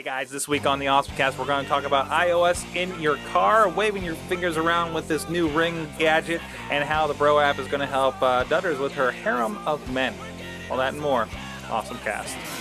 Hey guys, this week on the Awesomecast, we're going to talk about iOS in your car, waving your fingers around with this new Ring gadget, and how the Bro app is going to help uh, Dutters with her harem of men. All that and more. Awesomecast. I'm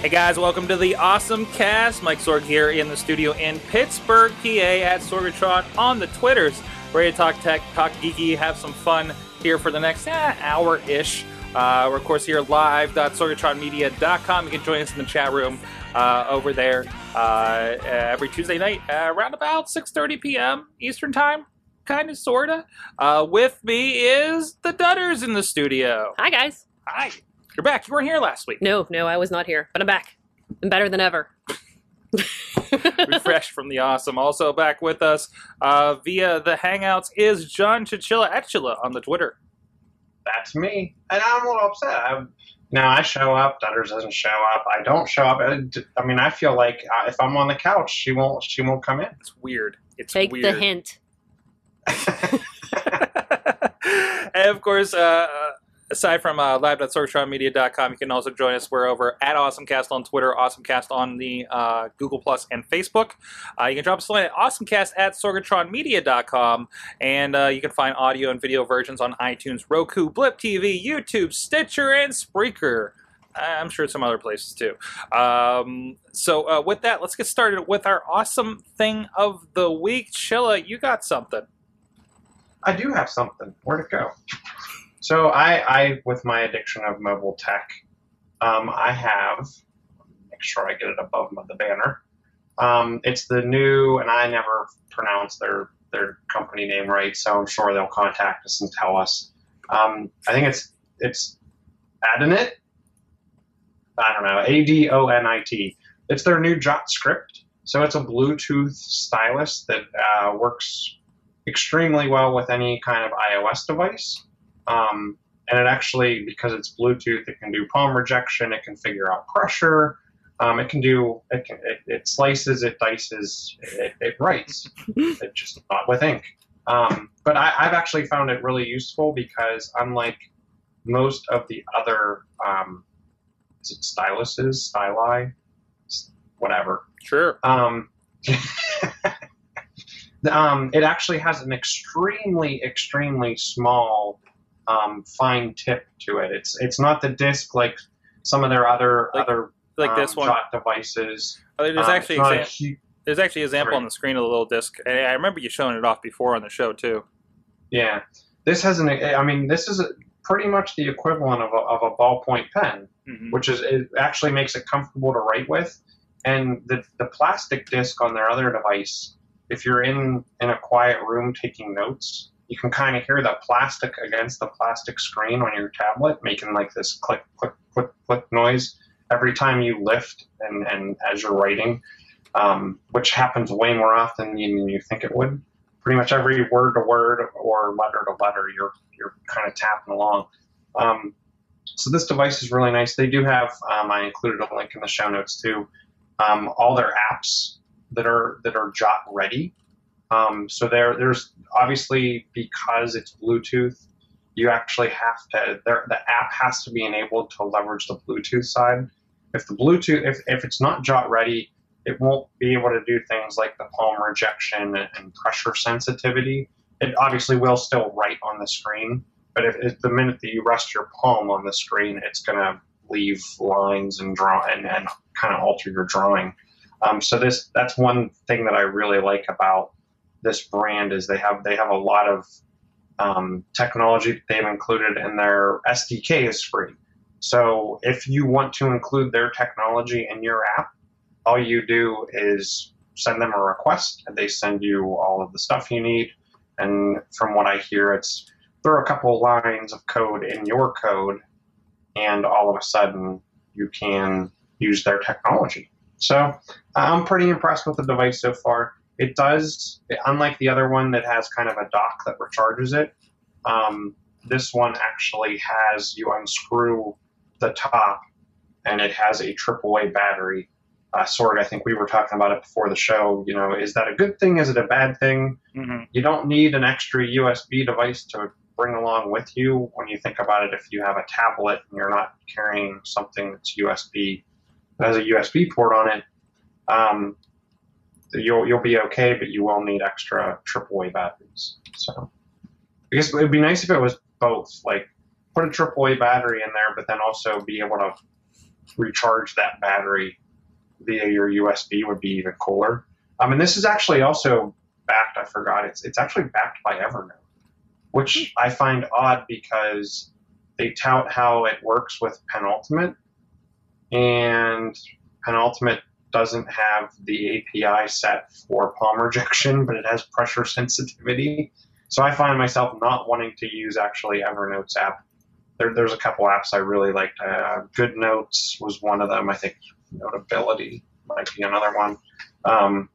Hey guys, welcome to the Awesome Cast. Mike Sorg here in the studio in Pittsburgh, PA at Sorgatron on the Twitters. Ready to talk tech, talk geeky, have some fun here for the next eh, hour ish. Uh, we're of course here live.sorgatronmedia.com. You can join us in the chat room uh, over there uh, every Tuesday night uh, around about 6:30 p.m. Eastern Time, kind of, sorta. Uh, with me is the Dutters in the studio. Hi, guys. Hi, you're back. You weren't here last week. No, no, I was not here, but I'm back. I'm better than ever. refreshed from the awesome. Also back with us uh, via the Hangouts is John Chichilla at on the Twitter. that's me. And I'm a little upset. I'm, now I show up, Dutters doesn't show up. I don't show up. I I mean, I feel like uh, if I'm on the couch, she won't. She won't come in. It's weird. It's Take weird. the hint. and of course, uh, aside from uh, live.sorgatronmedia.com, you can also join us. We're over at AwesomeCast on Twitter, AwesomeCast on the uh, Google Plus and Facebook. Uh, you can drop us a line at AwesomeCast at sorgatronmedia.com, and uh, you can find audio and video versions on iTunes, Roku, Blip TV, YouTube, Stitcher, and Spreaker. I'm sure some other places too. Um, so, uh, with that, let's get started with our awesome thing of the week. Chilla, you got something. I do have something. Where'd it go? So I, I with my addiction of mobile tech, um, I have. Make sure I get it above the banner. Um, it's the new, and I never pronounce their their company name right, so I'm sure they'll contact us and tell us. Um, I think it's it's Adonit. I don't know, A D O N I T. It's their new Jot script. So it's a Bluetooth stylus that uh, works extremely well with any kind of iOS device. Um, and it actually, because it's Bluetooth, it can do palm rejection, it can figure out pressure, um, it can do, it, can, it, it slices, it dices, it, it writes. it just not with ink. Um, but I, I've actually found it really useful because unlike most of the other, um, is it styluses, styli, whatever, Sure. um, um, it actually has an extremely, extremely small, um, fine tip to it. It's it's not the disc like some of their other Like- other Like um, this one. Jot devices. Oh, There's Um, actually a exam- hu- there's actually an example Sorry. on the screen of the little disc. I I remember you showing it off before on the show too. yeah. This has an. I mean, this is pretty much the equivalent of a, of a ballpoint pen. Mhm. which is it actually makes it comfortable to write with. And the the plastic disc on their other device, if you're in in a quiet room taking notes, you can kind of hear the plastic against the plastic screen on your tablet, making like this click click click click noise every time you lift and and as you're writing, um, which happens way more often than you think it would. Pretty much every word to word or letter to letter, you're you're kind of tapping along. Um, so this device is really nice. They do have, um, I included a link in the show notes too, um, all their apps that are that are Jot ready. Um, so there, there's obviously because it's Bluetooth, you actually have to. There, the app has to be enabled to leverage the Bluetooth side. If the Bluetooth, if, if it's not Jot ready, it won't be able to do things like the palm rejection and, pressure sensitivity. It obviously will still write on the screen, but if, if the minute that you rest your palm on the screen, it's going to leave lines and draw and, and kind of alter your drawing. Um, so this that's one thing that I really like about this brand is they have they have a lot of um, technology they've included in their SDK is free. So if you want to include their technology in your app, all you do is send them a request and they send you all of the stuff you need. And from what I hear, it's throw a couple lines of code in your code, and all of a sudden you can use their technology. So I'm pretty impressed with the device so far. It does, unlike the other one that has kind of a dock that recharges it, um, this one actually has you unscrew the top and it has a AAA battery uh, Sorg, I think we were talking about it before the show. You know, is that a good thing? Is it a bad thing? hmm You don't need an extra USB device to bring along with you when you think about it. If you have a tablet and you're not carrying something that's USB, that has a USB port on it, um, you'll you'll be okay. But you will need extra AAA batteries. So I guess it would be nice if it was both. Like put a AAA battery in there, but then also be able to recharge that battery via your USB would be even cooler. Um, and this is actually also backed. I forgot it's it's actually backed by Evernote, which I find odd because they tout how it works with Penultimate, and Penultimate doesn't have the API set for palm rejection, but it has pressure sensitivity. So I find myself not wanting to use actually Evernote's app. There, there's a couple apps I really liked. Uh, Good Notes was one of them. I think Notability might be another one. Um,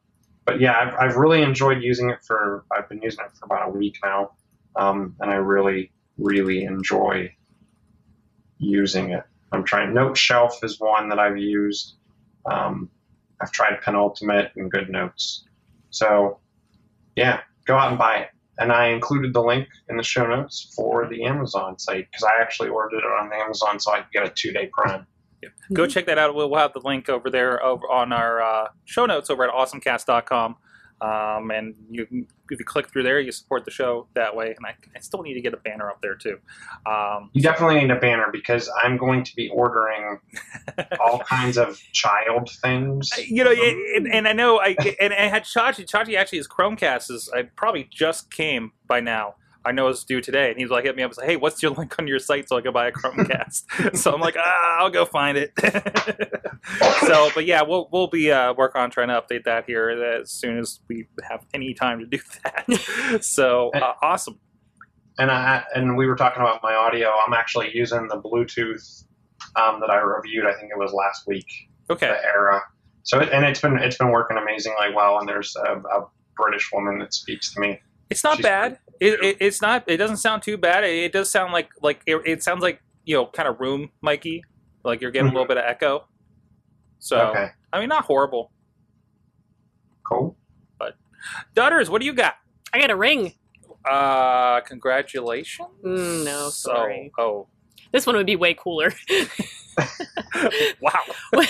but yeah, I've, I've really enjoyed using it for. I've been using it for about a week now, um, and I really, really enjoy using it. I'm trying. Note Shelf is one that I've used. Um, I've tried Penultimate and Good Notes. So, yeah, go out and buy it. And I included the link in the show notes for the Amazon site because I actually ordered it on Amazon so I could get a two day prime. Go check that out. We'll, we'll have the link over there over on our uh, show notes over at awesomecast.com. Um, and you, if you click through there, you support the show that way. And I, I still need to get a banner up there too. Um, You definitely need a banner because I'm going to be ordering all kinds of child things. you know, and, and I know I and I had Chachi. Chachi actually his Chromecast is I probably just came by now. I know it's due today, and he's like hit me up and say, "Hey, what's your link on your site so I can buy a Chromecast?" so I'm like, "Ah, I'll go find it." so, but yeah, we'll we'll be uh, working on trying to update that here as soon as we have any time to do that. so uh, awesome. and I and we were talking about my audio. I'm actually using the Bluetooth um, that I reviewed. I think it was last week. Okay, The Era. So it, and it's been it's been working amazingly well. And there's a, a British woman that speaks to me. it's not She's bad. It, it, it's not. It doesn't sound too bad. It, it does sound like like it, it sounds like you know kind of room Mikey. Like you're getting a little bit of echo. So Okay, I mean, not horrible. cool. But Dutters, what do you got? I got a ring. Uh, congratulations. Mm, no, So- sorry. oh, This one would be way cooler. wow.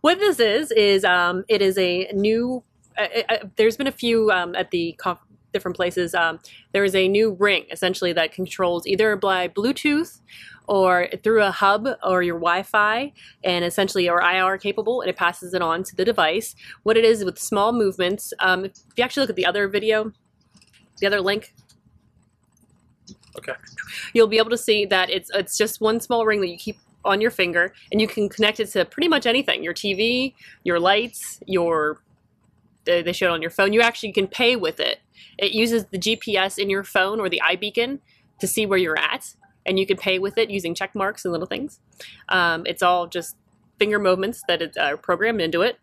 what this is is um, it is a new. Uh, uh, there's been a few um, at the conf- different places. Um, there is a new ring essentially that controls either by Bluetooth or through a hub or your Wi-Fi, and essentially are IR capable, and it passes it on to the device. What it is with small movements. Um, if you actually look at the other video, the other link, Okay. you'll be able to see that it's it's just one small ring that you keep on your finger and you can connect it to pretty much anything your tv your lights your they show it on your phone you actually can pay with it it uses the gps in your phone or the ibeacon to see where you're at and you can pay with it using check marks and little things um, it's all just finger movements that is uh, programmed into it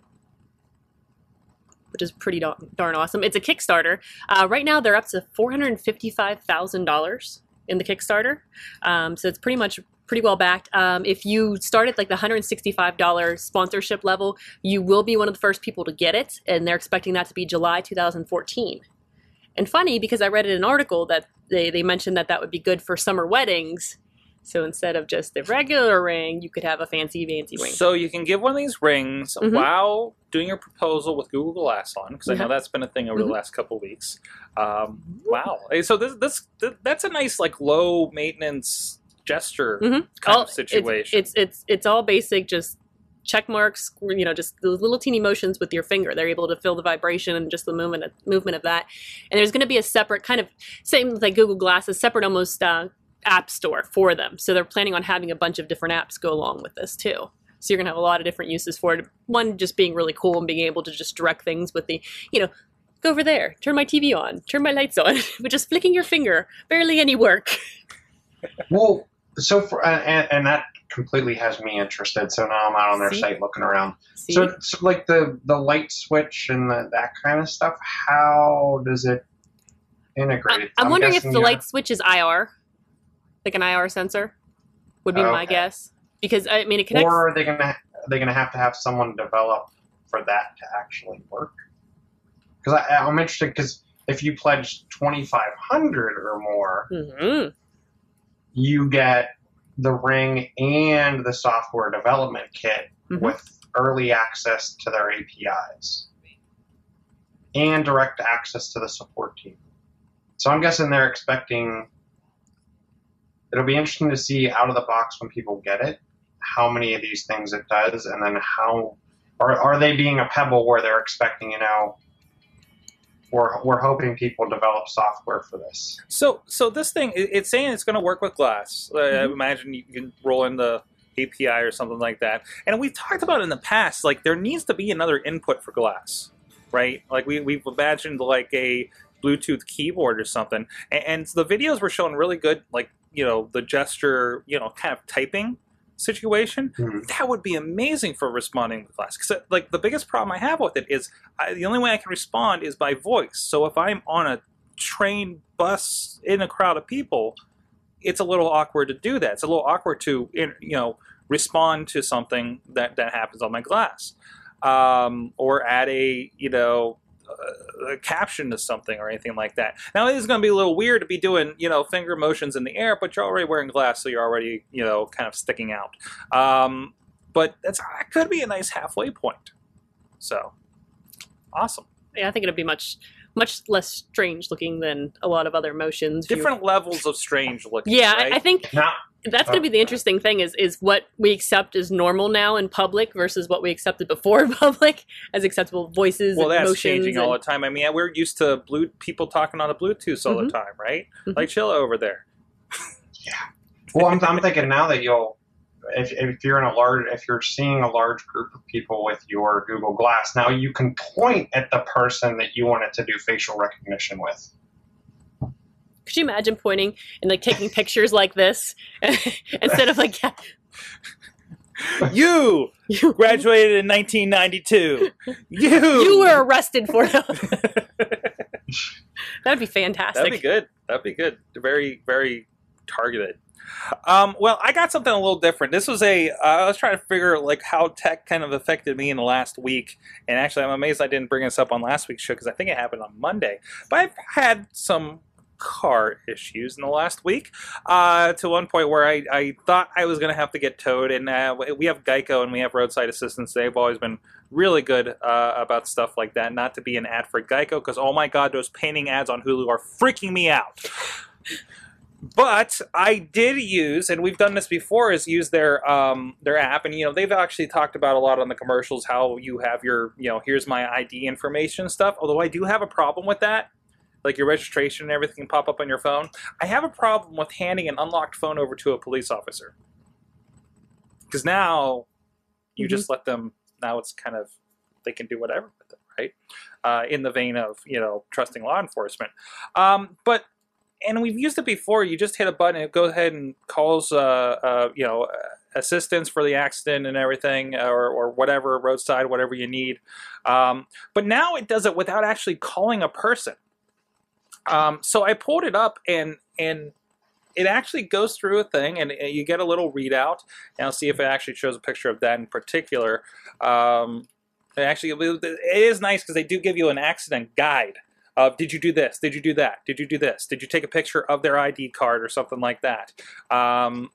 which is pretty da- darn awesome. It's a Kickstarter. Uh, right now, they're up to four hundred fifty-five thousand dollars in the Kickstarter, um, so it's pretty much pretty well backed. Um, if you start at like the hundred sixty-five dollars sponsorship level, you will be one of the first people to get it, and they're expecting that to be July two thousand fourteen. And funny because I read in an article that they, they mentioned that that would be good for summer weddings. So instead of just the regular ring, you could have a fancy, fancy ring. So you can give one of these rings Mhm. while doing your proposal with Google Glass on, because I know that's been a thing over Mhm. the last couple of weeks. Um, wow. So this, this th- that's a nice like low maintenance gesture Mhm. kind All- of situation. It's, it's it's it's all basic, just check marks. You know, just those little teeny motions with your finger. They're able to feel the vibration and just the movement of, movement of that. And there's going to be a separate kind of same like Google Glass, a separate almost uh, app store for them. So they're planning on having a bunch of different apps go along with this too. So you're going to have a lot of different uses for it. One just being really cool and being able to just direct things with the, you know. Go over there. Turn my TV on. Turn my lights on. with just flicking your finger. Barely any work. Well, so for and, and that completely has me interested. So now I'm out on their See? site looking around. See? So, so like the the light switch and the, that kind of stuff. How does it integrate? I- I'm, wondering if the light switch is IR, like an IR sensor, would be Oh, my guess. Because I mean, it connects. Or are they gonna are they going to have to have someone develop for that to actually work? Because I'm interested because if you pledge 2,500 or more, hmm you get the ring and the software development kit Mhm. with early access to their APIs and direct access to the support team. So I'm guessing they're expecting. It'll be interesting to see out of the box when people get it how many of these things it does, and then how. Or are they being a pebble where they're expecting, you know, we're, we're hoping people develop software for this? So, so this thing, it's saying it's going to work with Glass. Uh, I Mhm. imagine you can roll in the API or something like that. And we've talked about in the past, like there needs to be another input for Glass, right? Like we we've imagined like a Bluetooth keyboard or something. And, and the videos were showing really good, like you know, the gesture, you know, kind of typing situation. Mhm. That would be amazing for responding to Glass. Because like the biggest problem I have with it is I, the only way I can respond is by voice. So if I'm on a train bus in a crowd of people, it's a little awkward to do that. It's a little awkward to you know respond to something that that happens on my glass, um, or at a you know a, a caption to something or anything like that. Now it is going to be a little weird to be doing you know finger motions in the air, but you're already wearing glass, so you're already you know kind of sticking out. Um, but that's that could be a nice halfway point. So awesome. Yeah, I think it'd be much much less strange looking than a lot of other motions. You- Different levels of strange looking. Yeah, right? I, I think Now, that's going to be the interesting thing is is what we accept as normal now in public versus what we accepted before in public as acceptable voices well, and that's motions. changing all the time. I mean, we're used to blue people talking on the Bluetooth all the Mhm. time, right? Mhm. Like Chilla over there. Yeah. Well, I'm, I'm thinking now that you'll, if, if you're in a large, if you're seeing a large group of people with your Google Glass, now you can point at the person that you want it to do facial recognition with. Could you imagine pointing and like taking pictures like this instead of like You you graduated in 1992. You you were arrested for that? That'd be fantastic. That'd be good. That'd be good. Very, very targeted. Um, well, I got something a little different. This was a. Uh, I was trying to figure like how tech kind of affected me in the last week, and actually, I'm amazed I didn't bring this up on last week's show because I think it happened on Monday. But I've had some car issues in the last week uh, to one point where I, I thought I was going to have to get towed. And uh, we have Geico and we have roadside assistance. They've always been really good uh, about stuff like that. Not to be an ad for Geico because oh my god, those painting ads on Hulu are freaking me out. But I did use, and we've done this before, is use their um, their app, and you know they've actually talked about a lot on the commercials how you have your you know here's my ID information stuff. Although I do have a problem with that, like your registration and everything pop up on your phone. I have a problem with handing an unlocked phone over to a police officer because now you Mhm. just let them. Now it's kind of they can do whatever with it, right? Uh, in the vein of you know trusting law enforcement, um, but and we've used it before. You just hit a button, it goes ahead and calls, uh, uh, you know, uh, assistance for the accident and everything, or, or whatever roadside, whatever you need. Um, but now it does it without actually calling a person. Um, so I pulled it up and and it actually goes through a thing, and you get a little readout. And I'll see if it actually shows a picture of that in particular. Um, actually, it is nice because they do give you an accident guide of did you do this did you do that did you do this did you take a picture of their id card or something like that um,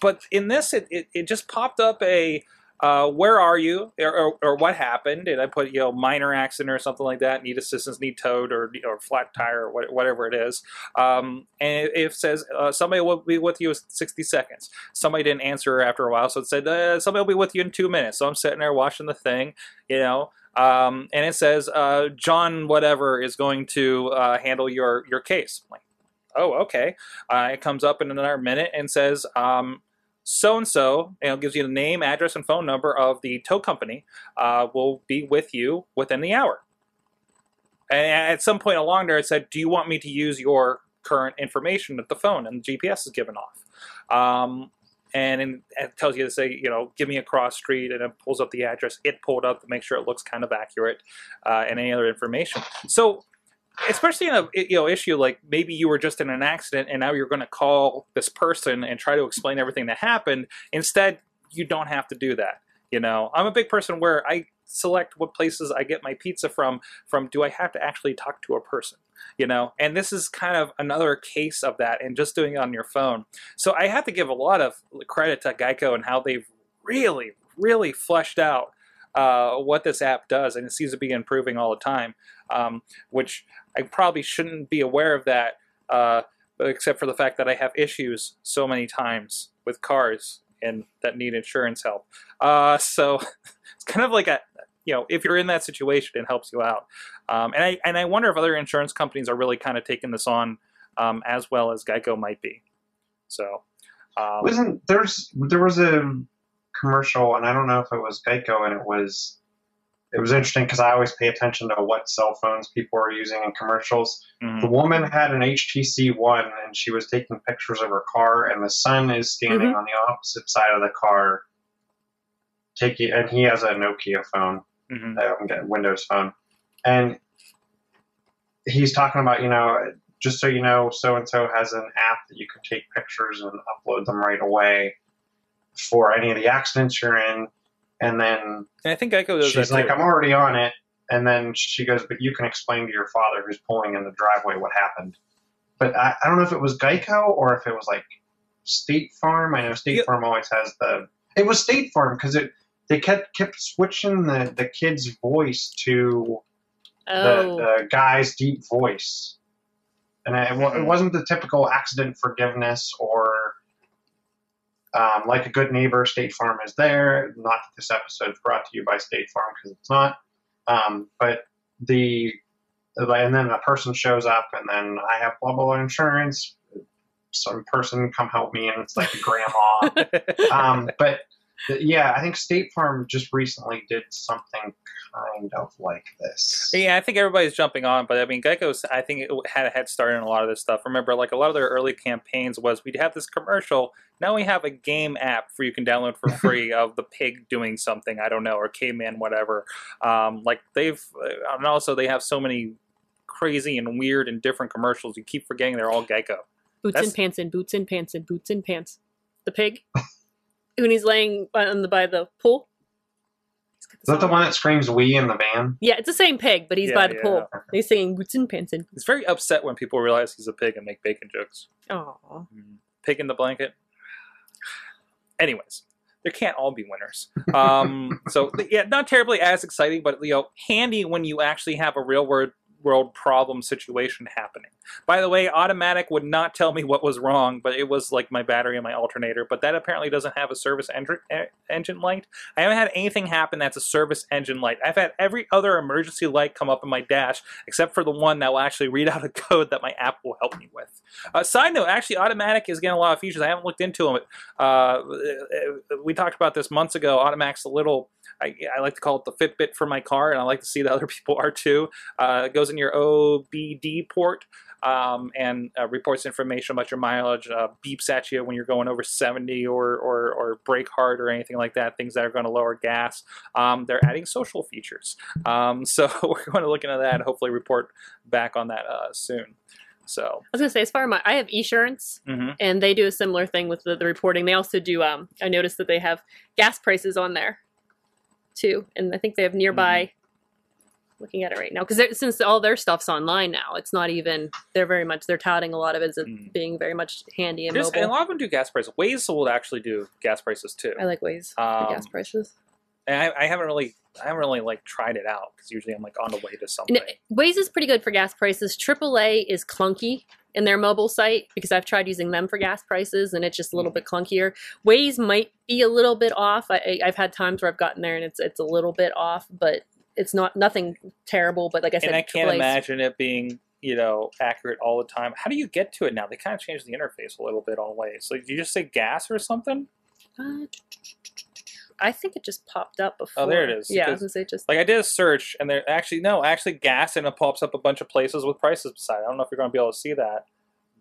but in this it, it, it just popped up a uh, where are you? Or, or, or what happened? And i put you know minor accident or something like that? Need assistance need towed or, or flat tire or what, whatever it is. Um, and it, it says uh, somebody will be with you in 60 seconds. Somebody didn't answer after a while so it said uh, somebody will be with you in two minutes. So i'm sitting there watching the thing you know um, and it says uh, John whatever is going to uh, handle your your case. I'm like, oh, okay. It comes up in another minute and says so and so, and it gives you the name, address, and phone number of the tow company. Uh, will be with you within the hour. And at some point along there, it said, "Do you want me to use your current information at the phone?" And the GPS is given off. Um, and it tells you to say, you know, give me a cross street, and it pulls up the address. It pulled up to make sure it looks kind of accurate, uh, and any other information. So, especially in a you know issue like maybe you were just in an accident, and now you're going to call this person and try to explain everything that happened. Instead, you don't have to do that. You know, I'm a big person where I select what places I get my pizza from. From do I have to actually talk to a person? You know, and this is kind of another case of that, and just doing it on your phone. So I have to give a lot of credit to Geico and how they've really, really fleshed out uh, what this app does, and it seems to be improving all the time. Um, which I probably shouldn't be aware of that, uh, except for the fact that I have issues so many times with cars and that need insurance help. Uh, so it's kind of like a you know if you're in that situation, it helps you out. Um, and I and I wonder if other insurance companies are really kind of taking this on um, as well as Geico might be. So. Um, Wasn't there's there was a commercial, and I don't know if it was Geico, and it was it was interesting because I always pay attention to what cell phones people are using in commercials. mhm. The woman had an HTC One, and she was taking pictures of her car, and the son is standing on the opposite side of the car, taking, and he has a Nokia phone, Mhm. uh, I'm getting Windows phone, and he's talking about, you know, just so you know, so and so has an app that you can take pictures and upload them right away for any of the accidents you're in, and then And I think Geico does she's that like, too. I'm already on it. And then she goes, but you can explain to your father who's pulling in the driveway what happened. But I, I don't know if it was Geico or if it was like State Farm. I know State Yeah. Farm always has the. It was State Farm because it they kept kept switching the the kid's voice to Oh, the, the guy's deep voice, and it, it Mhm. wasn't the typical accident forgiveness or um, like a good neighbor. State Farm is there. Not that this episode is brought to you by State Farm because it's not. Um, but the and then a person shows up, and then I have blah blah blah insurance. Some person come help me, and it's like a grandma um, but yeah, I think State Farm just recently did something kind of like this. Yeah, I think everybody's jumping on, but I mean, Geico's. I think it had a head start in a lot of this stuff. Remember, like a lot of their early campaigns was we'd have this commercial. Now we have a game app for you can download for free of the pig doing something. I don't know, or caveman, whatever. Um, like they've, uh, and also they have so many crazy and weird and different commercials. You keep forgetting they're all Geico. boots that's- and pants and boots and pants and boots and pants. The pig when he's laying by, on the by the pool. Is that the one that screams "We" in the van? Yeah, it's the same pig, but he's Yeah, by the yeah. pool. He's singing boots and pants. He's very upset when people realize he's a pig and make bacon jokes. Aw. pig in the blanket. Anyways, there can't all be winners. Um, so yeah, not terribly as exciting, but you know, handy when you actually have a real world world problem situation happening. By the way, automatic would not tell me what was wrong, but it was like my battery and my alternator. But that apparently doesn't have a service engine engine light. I haven't had anything happen that's a service engine light. I've had every other emergency light come up in my dash, except for the one that will actually read out a code that my app will help me with. Uh, side note, actually, automatic is getting a lot of features. I haven't looked into them. Uh, we talked about this months ago. Automatic's a little. I, I like to call it the Fitbit for my car, and I like to see that other people are too. Uh, it goes in your OBD port um, and uh, reports information about your mileage, uh, beeps at you when you're going over 70 or, or, or brake hard or anything like that, things that are going to lower gas. Um, they're adding social features. Um, so we're going to look into that and hopefully report back on that uh, soon. So, I was gonna say, as far as my, I have Esurance, mhm. and they do a similar thing with the, the reporting. They also do. Um, I noticed that they have gas prices on there, too, and I think they have nearby. Mm-hmm. Looking at it right now, because since all their stuff's online now, it's not even. They're very much. They're touting a lot of it as Mm. being very much handy and There's- and a lot of them do gas prices. Waze will actually do gas prices too. I like Waze for Um, gas prices. And I, I haven't really, I haven't really like tried it out because usually I'm like on the way to something. And Waze is pretty good for gas prices. AAA is clunky in their mobile site because I've tried using them for gas prices and it's just a little bit clunkier. Waze might be a little bit off. I, I've had times where I've gotten there and it's it's a little bit off, but it's not nothing terrible. But like I said, and I can't AAA 's- imagine it being you know accurate all the time. How do you get to it now? They kind of changed the interface a little bit on Waze. So did you just say gas or something? Uh, I think it just popped up before. Oh, there it is, Yeah, because- just. Like I did a search, and there actually no, actually gas, and it pops up a bunch of places with prices beside. it. I don't know if you're going to be able to see that,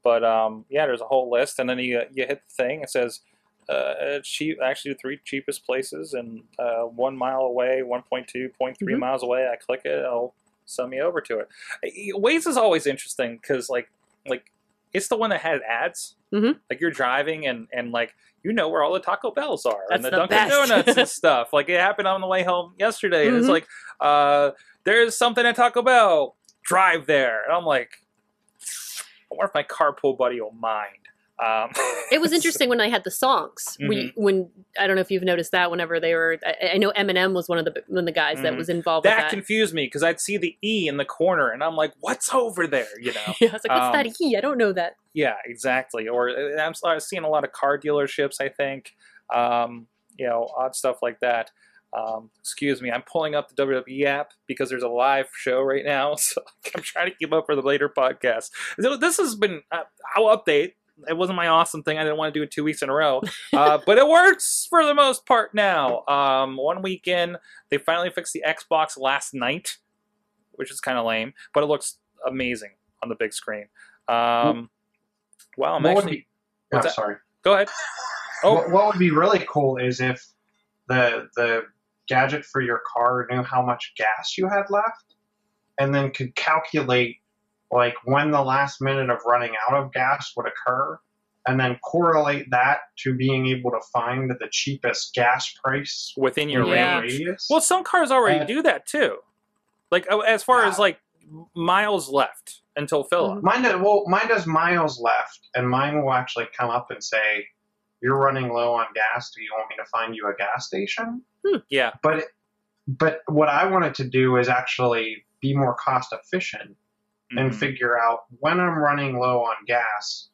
but um, yeah, there's a whole list, and then you you hit the thing. It says uh, cheap, actually the three cheapest places, and uh, one mile away, 1.2, 0.3 Mhm. miles away. I click it, it'll send me over to it. Waze is always interesting because like like It's the one that had ads. Mhm. Like you're driving and and like you know where all the Taco Bells are and the, the Dunkin' best. Donuts and stuff. Like it happened on the way home yesterday, and it's Mhm. like, uh, there's something at Taco Bell. Drive there, and I'm like, I wonder if my carpool buddy will mind. Um, It was interesting when I had the songs. Mm-hmm. We, when I don't know if you've noticed that whenever they were, I, I know Eminem was one of the one of the guys that Mhm. was involved that with that. confused me because I'd see the E in the corner, and I'm like, what's over there? You know. yeah, I was like, what's Um, that E? I don't know that. Yeah, exactly. Or uh, I'm seeing a lot of car dealerships. I think, um, you know, odd stuff like that. Um, excuse me, I'm pulling up the WWE app because there's a live show right now, so I'm trying to keep up for the later podcast. So this has been uh, I'll update. It wasn't my awesome thing. I didn't want to do it two weeks in a row, uh, but it works for the most part now. Um, one week in, they finally fixed the Xbox last night, which is kind of lame, but it looks amazing on the big screen. Um, wow, I'm what would actually. be? Oh, what's that? sorry. Go ahead. Oh, What, what would be really cool is if the the gadget for your car knew how much gas you had left, and then could calculate like when the last minute of running out of gas would occur, and then correlate that to being able to find the cheapest gas price within your Yeah. radius. Well, some cars already Uh, do that too. Like uh, as far Yeah. as like miles left until fill up. Mine does, well, mine does miles left, and mine will actually come up and say, "You're running low on gas. Do you want me to find you a gas station?" Yeah. But but what I wanted to do is actually be more cost efficient and Mhm. figure out when I'm running low on gas,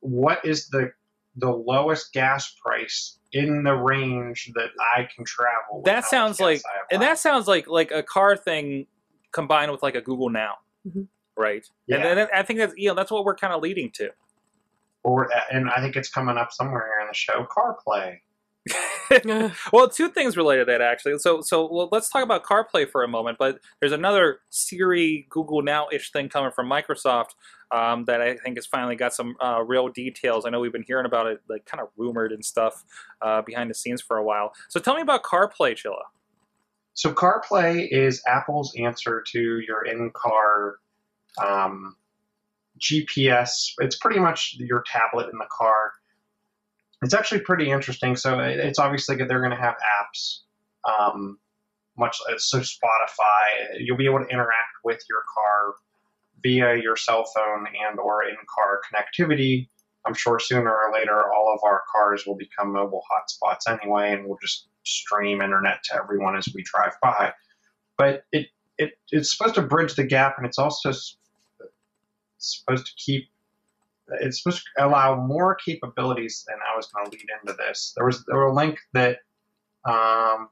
what is the the lowest gas price in the range that I can travel. That sounds like- and that sounds like like a car thing combined with like a Google Now, Mhm. right? Yeah. And then I think that's you know that's what we're kind of leading to. or and I think it's coming up somewhere here in the show. CarPlay. well, two things related to that actually. So, so well, let's talk about CarPlay for a moment. But there's another Siri, Google Now-ish thing coming from Microsoft um, that I think has finally got some uh, real details. I know we've been hearing about it, like kind of rumored and stuff uh, behind the scenes for a while. So, tell me about CarPlay, Chilla. So CarPlay is Apple's answer to your in-car um, GPS. It's pretty much your tablet in the car. It's actually pretty interesting. So it's obviously they're going to have apps, um, much so Spotify. You'll be able to interact with your car via your cell phone and or in-car connectivity. I'm sure sooner or later all of our cars will become mobile hotspots anyway, and we'll just stream internet to everyone as we drive by. But it, it it's supposed to bridge the gap, and it's also supposed to keep. It's supposed to allow more capabilities than I was going to lead into this. There was there was a link that um,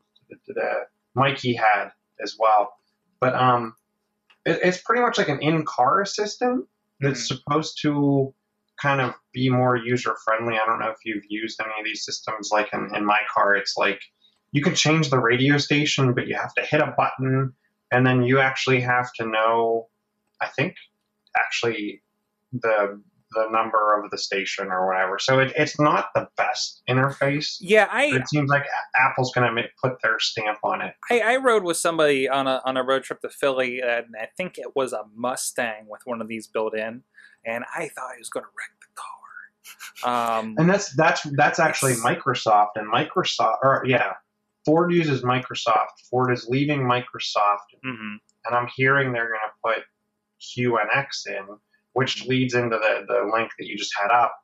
that Mikey had as well, but um, it, it's pretty much like an in-car assistant that's supposed to kind of be more user friendly. I don't know if you've used any of these systems. Like in, in my car, it's like you can change the radio station, but you have to hit a button, and then you actually have to know. I think actually the the number of the station or whatever. So it, it's not the best interface. Yeah, I, it seems like Apple's going to put their stamp on it. I I rode with somebody on a on a road trip to Philly, and I think it was a Mustang with one of these built in, and I thought he was going to wreck the car. Um, And that's that's that's actually Microsoft and Microsoft or yeah, Ford uses Microsoft. Ford is leaving Microsoft, mhm. and I'm hearing they're going to put QNX in, which leads into the the link that you just had up.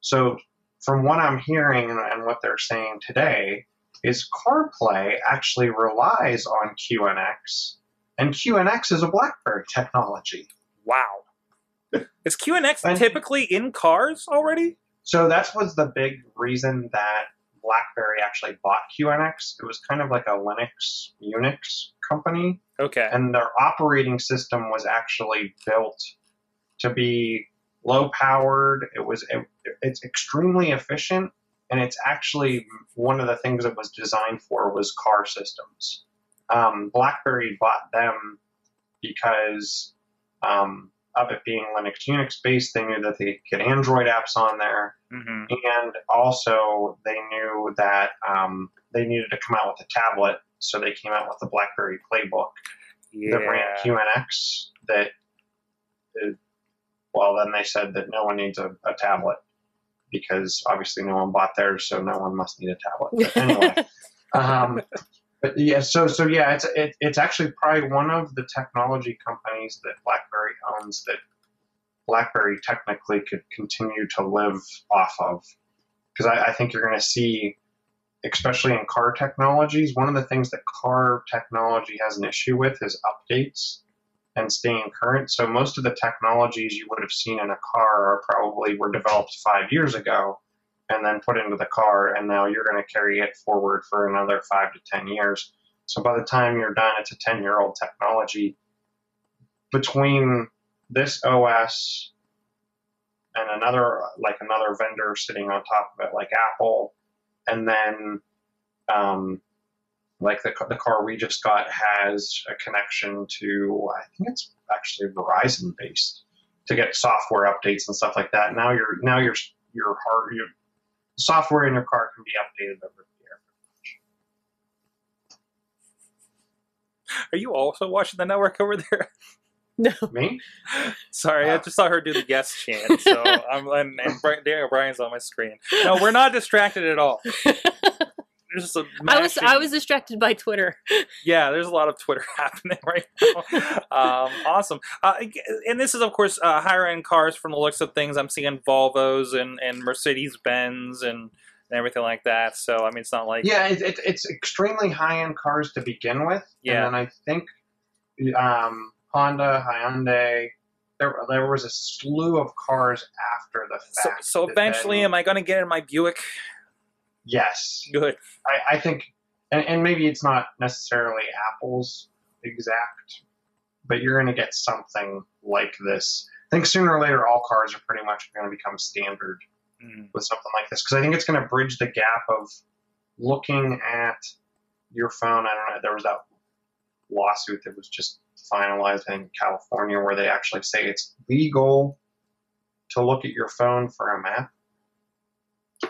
So from what I'm hearing and, what they're saying today, is CarPlay actually relies on QNX, and QNX is a BlackBerry technology. Wow. Is QNX And- typically in cars already? So that was the big reason that BlackBerry actually bought QNX. It was kind of like a Linux Unix company, Okay. and their operating system was actually built to be low powered. It was it, it's extremely efficient, and it's actually one of the things it was designed for was car systems. Um, BlackBerry bought them because um, of it being Linux Unix based. They knew that they could get Android apps on there hmm and also they knew that um, they needed to come out with a tablet, so they came out with the BlackBerry Playbook that ran Yeah. QNX. That uh, Well, then they said that no one needs a, a tablet because obviously no one bought theirs, so no one must need a tablet. But anyway, um, but yeah, so so yeah, it's it, it's actually probably one of the technology companies that BlackBerry owns that BlackBerry technically could continue to live off of, because I, I think you're going to see, especially in car technologies, one of the things that car technology has an issue with is updates and staying current. So most of the technologies you would have seen in a car are probably were developed five years ago and then put into the car, and now you're going to carry it forward for another five to ten years. So by the time you're done, it's a ten year old technology. Between this OS and another like another vendor sitting on top of it, like Apple, and then um, like the, the car we just got has a connection to I think it's actually Verizon based to get software updates and stuff like that. Now your now your your hard your software in your car can be updated over the air. Are you also watching the network over there? No. Me? Sorry, I Uh. just saw her do the guest chant. So I'm and, and Bri- Daniel Bryan's on my screen. No, we're not distracted at all. There's just a I was I was distracted by Twitter. yeah. There's a lot of Twitter happening right now. um, awesome. Uh, and this is of course uh, higher end cars from the looks of things. I'm seeing Volvos and and Mercedes Benz and. And everything like that. So I mean, it's not like Yeah, it, it, it's extremely high end cars to begin with. Yeah. And then I think um, Honda, Hyundai, there, there was a slew of cars after the so. fact. So that eventually, then- am I going to get in my Buick? Yes. Good. I, I think, and, and maybe it's not necessarily Apple's exact, but you're going to get something like this. I think sooner or later, all cars are pretty much going to become standard Mm. with something like this because I think it's going to bridge the gap of looking at your phone. I don't know. There was that lawsuit that was just finalized in California where they actually say it's legal to look at your phone for a map.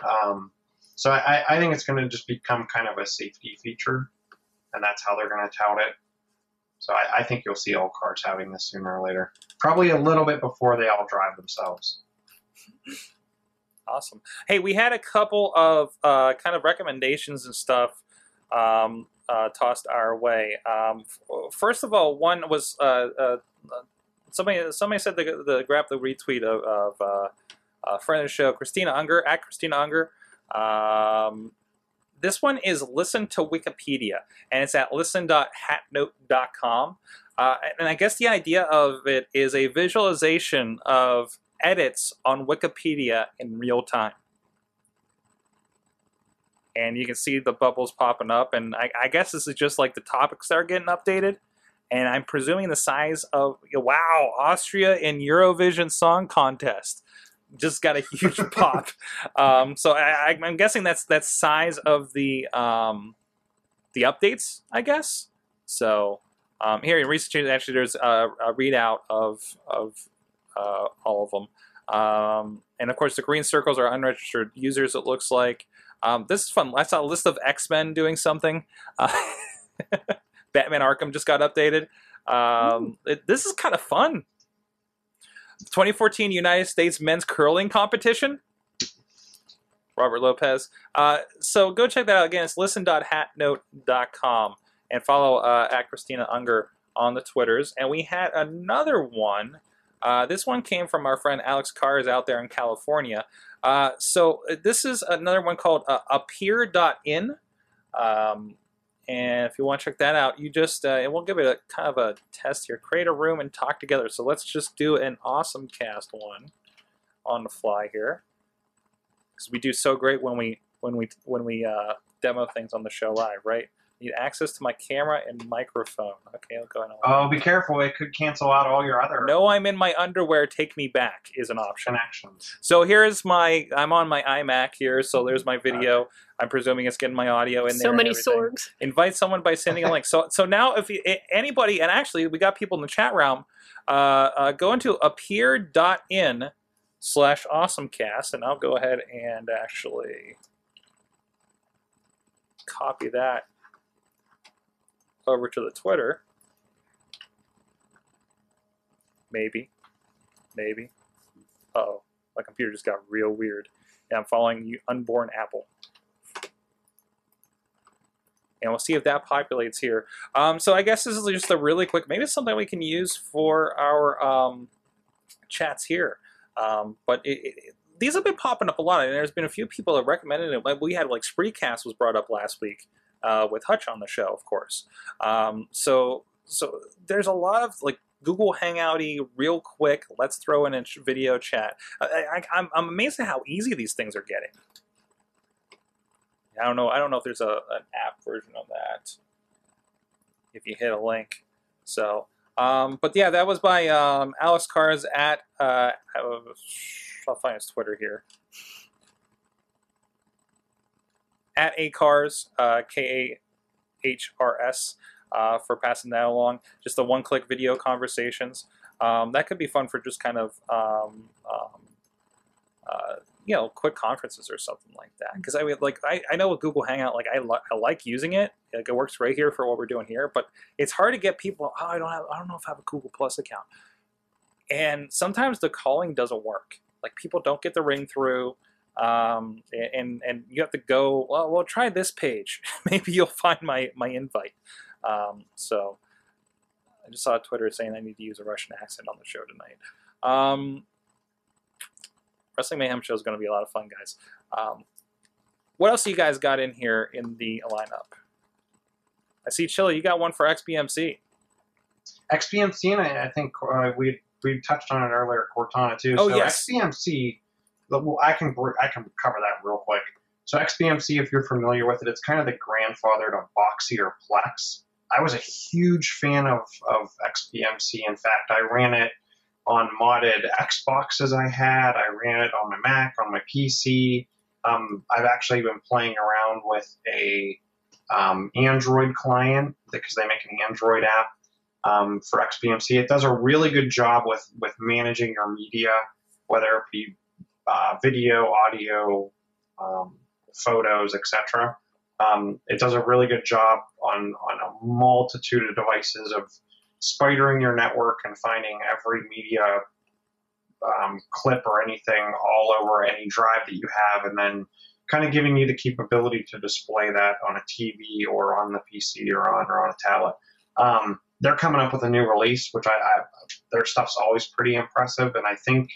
Um, so I, I think it's going to just become kind of a safety feature, and that's how they're going to tout it. So I, I think you'll see all cars having this sooner or later. Probably a little bit before they all drive themselves. Awesome. Hey, we had a couple of uh, kind of recommendations and stuff um, uh, tossed our way. Um, first of all, one was uh, uh, somebody. Somebody said the, the grab the retweet of, of uh, friend of the show, Christina Unger at Christina Unger. Um, this one is listen to Wikipedia, and it's at listen.hatnote.com. Uh, and I guess the idea of it is a visualization of edits on Wikipedia in real time. And you can see the bubbles popping up, and I, I guess this is just like the topics that are getting updated. And I'm presuming the size of wow, Austria in Eurovision Song Contest just got a huge pop. Um, so I, I'm guessing that's that's size of the um, the updates, I guess. So um, here in recent changes, actually, there's a, a readout of of uh, all of them. Um, and of course, the green circles are unregistered users. It looks like um, this is fun. I saw a list of X Men doing something. Uh, Batman Arkham just got updated. Um, it, this is kind of fun. 2014 United States men's curling competition. Robert Lopez. Uh, so go check that out again. It's listen.hatnote.com and follow uh, at Christina Unger on the Twitters. And we had another one. Uh, this one came from our friend Alex Cars out there in California. Uh, so this is another one called uh, appear.in. Um, and if you want to check that out, you just, uh, and we'll give it a kind of a test here. Create a room and talk together. So let's just do an awesome cast one on the fly here. Because we do so great when we when we when we uh, demo things on the show live, right? Need access to my camera and microphone. Okay, I'll go ahead. Oh, be careful! It could cancel out all your other No, I'm in my underwear. Take me back is an option. connections. So here's my. I'm on my iMac here. So there's my video. I'm presuming it's getting my audio in there. so many sorgs. Invite someone by sending a link. So so now if you, anybody and actually we got people in the chat realm. Uh, uh, go into appear.in slash awesomecast and I'll go ahead and actually copy that over to the Twitter. Maybe, maybe. oh, my computer just got real weird. Yeah, I'm following you, unborn Apple. And we'll see if that populates here. Um, so I guess this is just a really quick, maybe it's something we can use for our um, chats here. Um, but it, it, these have been popping up a lot, and there's been a few people that recommended it. We had like Spreecast was brought up last week uh, with Hutch on the show, of course. Um, so so there's a lot of like Google Hangouty, real quick. Let's throw in a video chat. I, I'm amazed at how easy these things are getting. I don't know. I don't know if there's a an app version of that. If you hit a link, so. Um, but yeah, that was by um, Alex Kahrs at uh, I'll find his Twitter here. At a cars uh, K A H R S uh, for passing that along. Just the one-click video conversations. Um, that could be fun for just kind of um, um, uh, you know quick conferences or something like that. Because I would like I, I know with Google Hangout like I, li- I like using it. Like it works right here for what we're doing here. But it's hard to get people. Oh, I don't have. I don't know if I have a Google Plus account. And sometimes the calling doesn't work. Like people don't get the ring through. Um, and and you have to go. Well, well, try this page. Maybe you'll find my my invite. Um, so I just saw Twitter saying I need to use a Russian accent on the show tonight. Um, Wrestling Mayhem show is going to be a lot of fun, guys. Um, what else you guys got in here in the lineup? I see Chili, you got one for XBMC. XBMC, and I, I think uh, we we touched on it earlier, Cortana too. Oh, so yes. XBMC, well, I can I can cover that real quick. So XBMC, if you're familiar with it, it's kind of the grandfather to Boxee or Plex. I was a huge fan of of XBMC. In fact, I ran it on modded Xboxes I had. I ran it on my Mac, on my PC. Um, I've actually been playing around with a um, Android client because they make an Android app um, for XBMC. It does a really good job with with managing your media, whether it be uh, video, audio, um, photos, etc. Um, it does a really good job on on a multitude of devices of spidering your network and finding every media um, clip or anything all over any drive that you have, and then kind of giving you the capability to display that on a TV or on the PC or on or on a tablet. Um, they're coming up with a new release, which I, I their stuff's always pretty impressive, and I think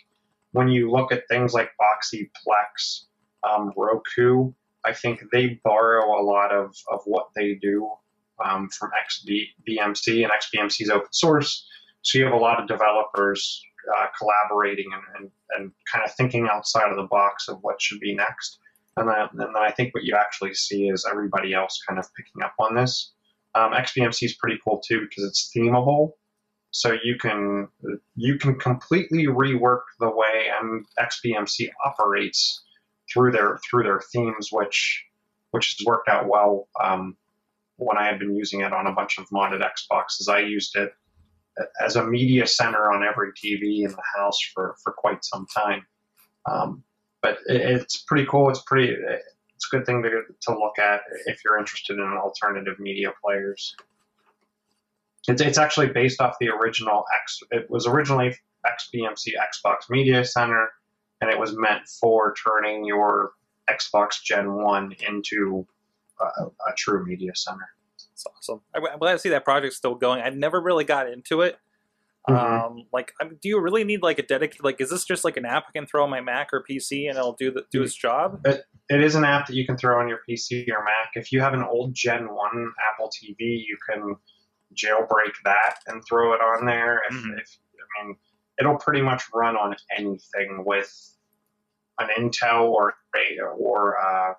when you look at things like Boxee, Plex, um, Roku, I think they borrow a lot of, of what they do um, from XBMC, and XBMC is open source, so you have a lot of developers uh, collaborating and, and, and kind of thinking outside of the box of what should be next. And then, and then I think what you actually see is everybody else kind of picking up on this. Um, XBMC is pretty cool too because it's themable, so you can you can completely rework the way XBMC operates through their through their themes, which which has worked out well. Um, when I had been using it on a bunch of modded Xboxes, I used it as a media center on every TV in the house for, for quite some time. Um, but it, it's pretty cool. It's pretty. It's a good thing to, to look at if you're interested in alternative media players. It's, it's actually based off the original X. It was originally XBMC Xbox Media Center, and it was meant for turning your Xbox Gen One into a, a true media center. It's awesome. I- I'm glad to see that project's still going. I've never really got into it. Mhm. Um, like, I mean, do you really need like a dedicated? Like, is this just like an app I can throw on my Mac or PC and it'll do the, do its job? It is an app that you can throw on your PC or Mac. If you have an old Gen 1 Apple TV, you can jailbreak that and throw it on there. If, Mhm. if I mean, it'll pretty much run on anything with an Intel or a or uh,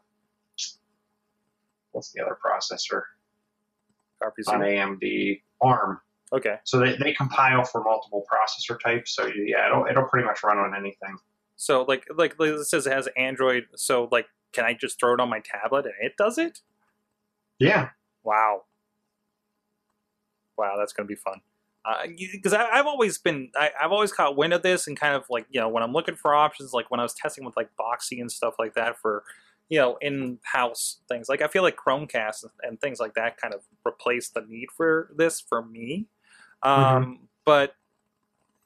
what's the other processor RPC. on AMD ARM. Okay. So they, they compile for multiple processor types. So yeah, it'll it'll pretty much run on anything. So like like it says it has Android. So like, can I just throw it on my tablet and it does it? Yeah. Wow. Wow, that's gonna be fun. Uh, because I I've always been I, I've always caught wind of this and kind of like you know when I'm looking for options like when I was testing with like Boxee and stuff like that for you know in-house things like I feel like Chromecast and, things like that kind of replace the need for this for me. Um, But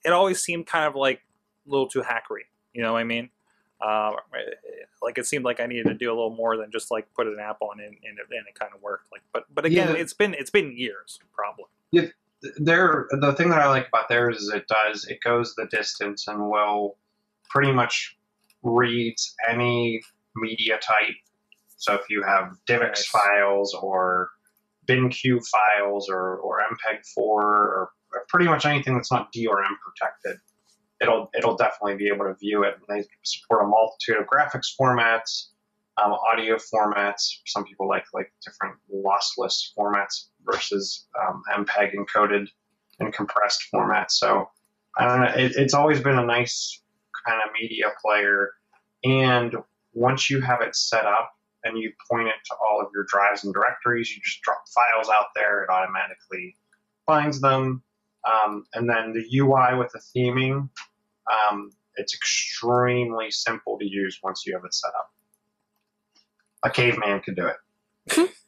it always seemed kind of like a little too hackery. You know what I mean? Uh, like it seemed like I needed to do a little more than just like put an app on and, and, it, and it kind of worked. Like, but but again, Yeah. it's been it's been years probably. Yeah, there the thing that I like about theirs is it does it goes the distance and will pretty much reads any media type. So if you have DivX Nice. files or BinQ files or, or MPEG-4 or, or pretty much anything that's not DRM protected, it'll it'll definitely be able to view it. And They support a multitude of graphics formats, um, audio formats. Some people like like different lossless formats versus um, MPEG encoded and compressed formats. So I don't know. It, it's always been a nice kind of media player, and once you have it set up and you point it to all of your drives and directories, you just drop files out there. It automatically finds them, um, and then the UI with the theming. Um, it's extremely simple to use once you have it set up. A caveman could do it.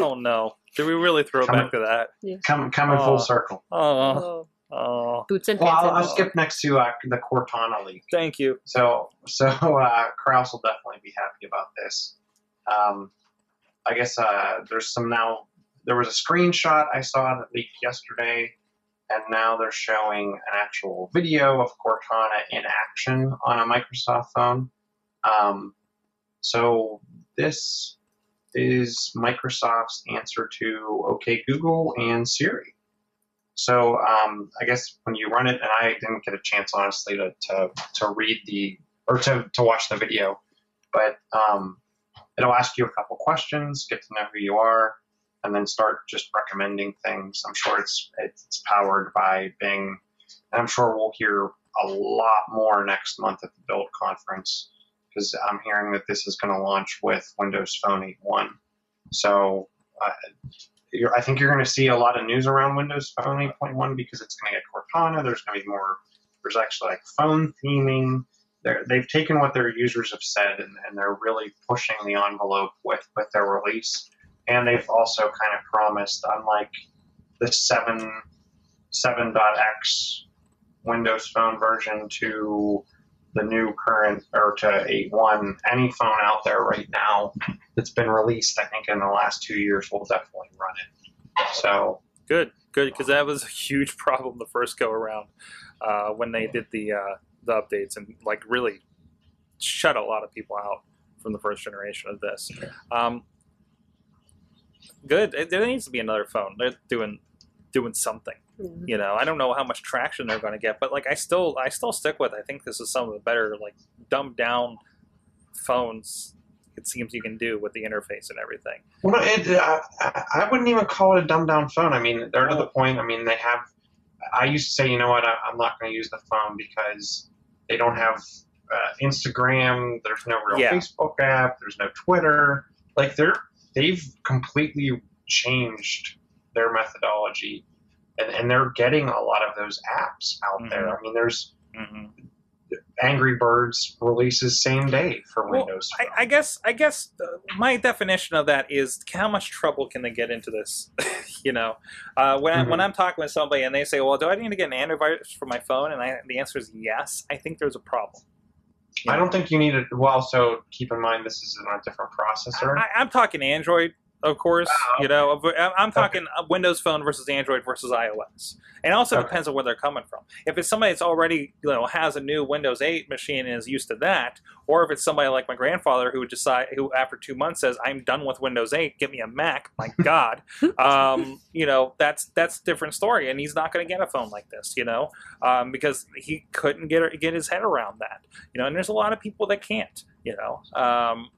Oh no! Did we really throw Come back to that? Come, come in Oh. full circle. Oh, Oh, oh! boots and Well, pants. I'll, I'll skip next to uh, the Cortana leak. Thank you. So, so uh, Kraus will definitely be happy about this. Um, I guess uh, there's some now. There was a screenshot I saw that leaked yesterday, and now they're showing an actual video of Cortana in action on a Microsoft phone. Um, so this is Microsoft's answer to OK Google and Siri. So um, I guess when you run it, and I didn't get a chance honestly to, to, to read the or to, to watch the video, but um, it'll ask you a couple questions, get to know who you are, and then start just recommending things. I'm sure it's it's powered by Bing, and I'm sure we'll hear a lot more next month at the Build conference because I'm hearing that this is going to launch with Windows Phone 8.1. So uh, I think you're going to see a lot of news around Windows Phone 8.1 because it's going to get Cortana. There's going to be more. There's actually like phone theming. They're, they've taken what their users have said and, and they're really pushing the envelope with, with their release. And they've also kind of promised, unlike the 7 7.x Windows Phone version to the new current or to 8.1, any phone out there right now that's been released, I think in the last two years, will definitely run it. So Good, good, because that was a huge problem the first go around uh, when they did the uh, the updates and like really shut a lot of people out from the first generation of this. Um, good. There needs to be another phone. They're doing doing something. You know, I don't know how much traction they're going to get, but like I still I still stick with. I think this is some of the better like dumbed down phones. It seems you can do with the interface and everything. Well, it, I, I I wouldn't even call it a dumbed down phone. I mean, they're to the point. I mean, they have. I used to say, you know what, I, I'm not going to use the phone because they don't have uh, Instagram. There's no real Yeah. Facebook app. There's no Twitter. Like they're they've completely changed their methodology, and and they're getting a lot of those apps out there. I mean, there's hmm Angry Birds releases same day for Well, Windows. I, I guess I guess my definition of that is how much trouble can they get into this? you know, uh, when I, when Mhm. I'm talking with somebody and they say, "Well, do I need to get an Android virus for my phone?" and I, the answer is yes, I think there's a problem. You I know? don't think you need it. Well, so keep in mind this is on a different processor. I, I'm talking Android, of course. Oh, You know, I'm talking uh Windows Phone versus Android versus iOS. And it also Okay. depends on where they're coming from. If it's somebody that's already, you know, has a new Windows 8 machine and is used to that, or if it's somebody like my grandfather who would decide, who after two months says, "I'm done with Windows 8, get me a Mac." My God, um, you know, that's that's a different story, and he's not going to get a phone like this, you know, um, because he couldn't get get his head around that, you know. And there's a lot of people that can't, you know. Um,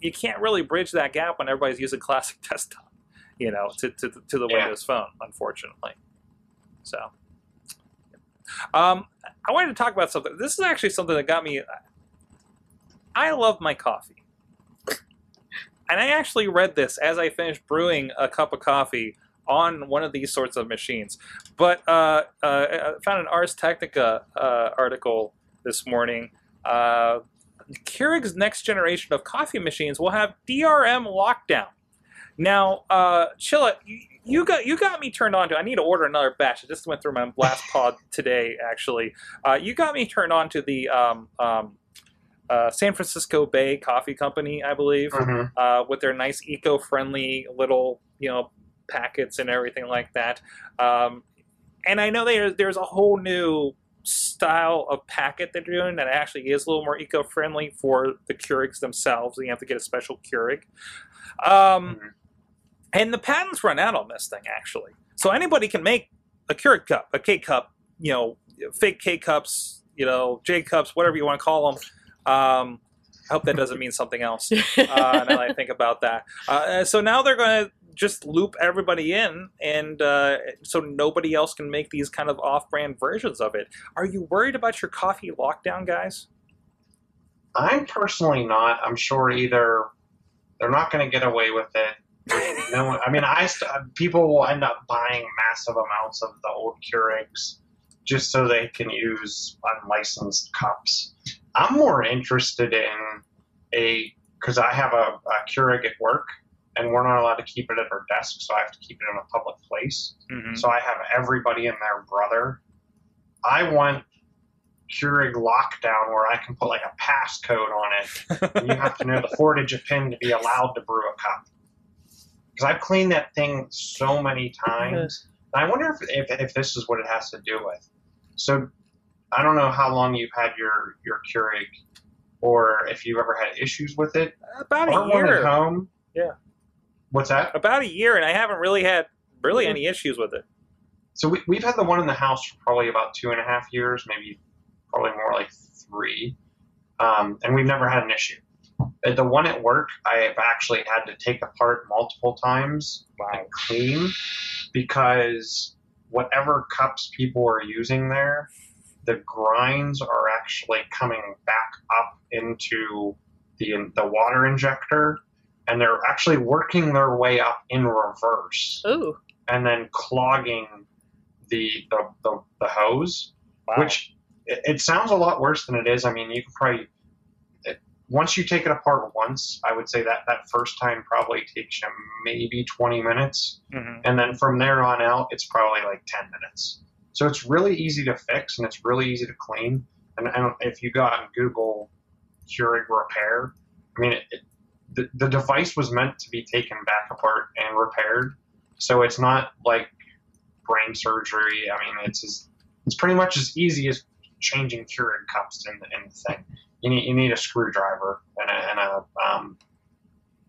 you can't really bridge that gap when everybody's using classic desktop, you know, to, to, to the Yeah. Windows Phone, unfortunately. So, um, I wanted to talk about something. This is actually something that got me. I love my coffee, and I actually read this as I finished brewing a cup of coffee on one of these sorts of machines. But uh, uh, I found an Ars Technica uh, article this morning. Uh, Keurig's next generation of coffee machines will have DRM lockdown. Now, uh, Chilla, you, you got you got me turned on to. I need to order another batch. I just went through my blast pod today. Actually, uh, you got me turned on to the um, um, uh, San Francisco Bay Coffee Company, I believe, Mhm. uh, with their nice eco-friendly little you know packets and everything like that. Um, and I know there, there's a whole new style of packet they're doing that actually is a little more eco-friendly for the Keurigs themselves. And you have to get a special Keurig. Um, Mhm. and the patents run out on this thing actually. So anybody can make a Keurig cup, a K cup, you know, fake K cups, you know, J cups, whatever you want to call them. Um, I hope that doesn't mean something else. Uh, now that I think about that, uh, so now they're going to just loop everybody in, and uh, so nobody else can make these kind of off-brand versions of it. Are you worried about your coffee lockdown, guys? I'm personally not. I'm sure either they're not going to get away with it. No, one- I mean, I st- people will end up buying massive amounts of the old Keurigs just so they can use unlicensed cups. I'm more interested in a because I have a, a Keurig at work, and we're not allowed to keep it at our desk, so I have to keep it in a public place. Mm-hmm. So I have everybody and their brother. I want Keurig lockdown where I can put like a passcode on it. And you have to know the four digit pin to be allowed to brew a cup. Because I've cleaned that thing so many times. I wonder if, if, if this is what it has to do with. So I don't know how long you've had your, your Keurig or if you've ever had issues with it. About Our a one at home. Yeah. What's that? About a year, and I haven't really had really any issues with it. So we, we've had the one in the house for probably about two and a half years, maybe probably more like three, um, and we've never had an issue. At the one at work, I have actually had to take apart multiple times and clean because whatever cups people are using there, the grinds are actually coming back up into the the water injector, and they're actually working their way up in reverse Ooh. and then clogging the the, the, the hose, Wow. which it, it sounds a lot worse than it is. I mean, you can probably it, once you take it apart once, I would say that that first time probably takes you maybe 20 minutes, Mhm. and then from there on out, it's probably like 10 minutes. So it's really easy to fix and it's really easy to clean. And, and if you go on Google Keurig repair, I mean, it, it, the, device was meant to be taken back apart and repaired. So it's not like brain surgery. I mean, it's as, it's pretty much as easy as changing Keurig cups in the, in the thing. You need you need a screwdriver and a, and a um,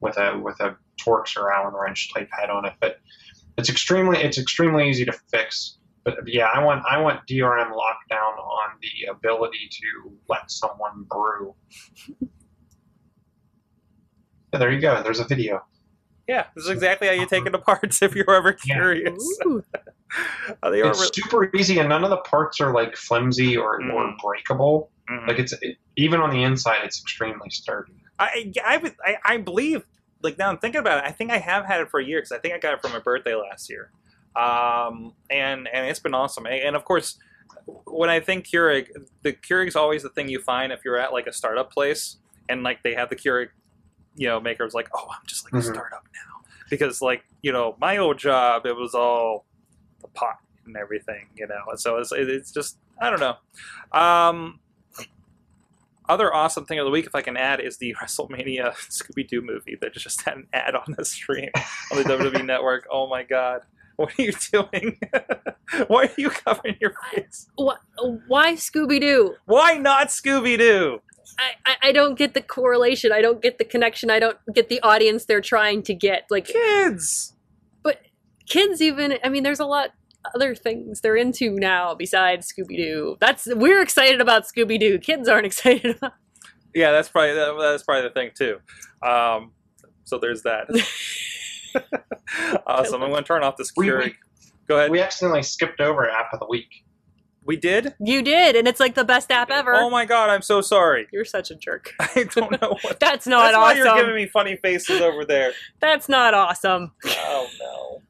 with a with a Torx or Allen wrench type head on it. But it's extremely it's extremely easy to fix. But yeah, I want I want DRM lockdown on the ability to let someone brew. Yeah, there you go. There's a video. Yeah, this is exactly how you take it apart if you're ever curious. Ooh. They are It's re- super easy, and none of the parts are like flimsy or, or Mhm. breakable. Mhm. Like it's it, even on the inside, it's extremely sturdy. I, I, I, I believe, like now I'm thinking about it, I think I have had it for a year because I think I got it for my birthday last year. Um, and, and it's been awesome. And and of course, when I think Keurig, the Keurig's always the thing you find if you're at like a startup place and like they have the Keurig, you know, maker was like, oh, I'm just like a Mhm. startup now. Because like, you know, my old job, it was all the pot and everything, you know. And so it's, it's just, I don't know. Um, other awesome thing of the week, if I can add, is the WrestleMania Scooby Doo movie that just had an ad on the stream on the WWE Network. Oh my god. What are you doing? Why are you covering your face? Wh- Why Scooby Doo? Why not Scooby Doo? I, I, I don't get the correlation. I don't get the connection. I don't get the audience they're trying to get. Like Kids! But kids, even. I mean, there's a lot other things they're into now besides Scooby Doo. That's we're excited about Scooby Doo. Kids aren't excited about. Yeah, that's probably that, that's probably the thing too. Um, so there's that. awesome. I'm going to turn off this We- Keurig. Go ahead. We accidentally skipped over app of the week. We did. You did, and it's like the best app ever. Oh my god! I'm so sorry. You're such a jerk. I don't know what. That's not awesome. That's why you're giving me funny faces over there. That's not awesome. Oh no.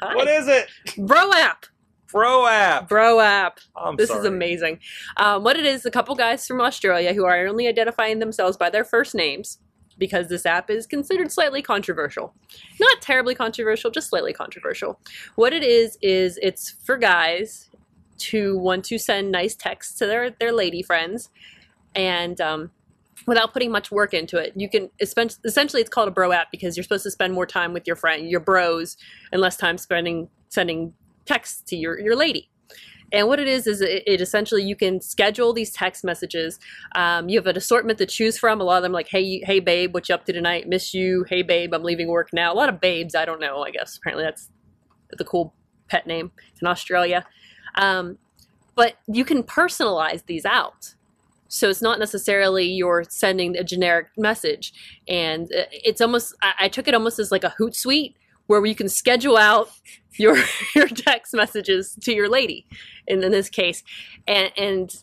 Hi. What is it? Bro app. Bro app. Bro app. I'm This is amazing. Um, what it is, a couple guys from Australia who are only identifying themselves by their first names because this app is considered slightly controversial. Not terribly controversial, just slightly controversial. What it is is it's for guys to want to send nice texts to their their lady friends, and um, without putting much work into it. You can essentially it's called a bro app because you're supposed to spend more time with your friend, your bros, and less time spending sending texts to your your lady. And what it is is it, it essentially you can schedule these text messages. Um, you have an assortment to choose from. A lot of them like, hey, hey babe, what you up to tonight? Miss you. Hey babe, I'm leaving work now. A lot of babes. I don't know. I guess apparently that's the cool pet name in Australia. Um, but you can personalize these out. So it's not necessarily you're sending a generic message, and uh, it's almost I, I took it almost as like a Hootsuite where you can schedule out your your text messages to your lady in, in this case. And and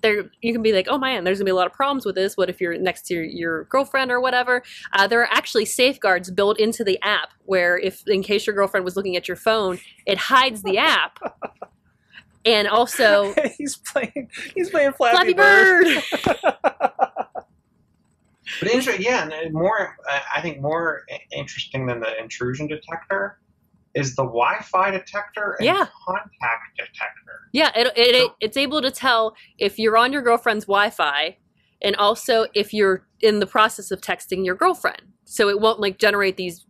there you can be like oh man there's gonna be a lot of problems with this. What if you're next to your, your girlfriend or whatever? Uh, there are actually safeguards built into the app where if in case your girlfriend was looking at your phone it hides the app and also he's playing. He's playing Flappy, Flappy Bird. Bird. But inter- yeah, and more. uh, I think more interesting than the intrusion detector is the Wi-Fi detector and Yeah. contact detector. Yeah, it, it, it it's able to tell if you're on your girlfriend's Wi-Fi, and also if you're in the process of texting your girlfriend. So it won't like generate these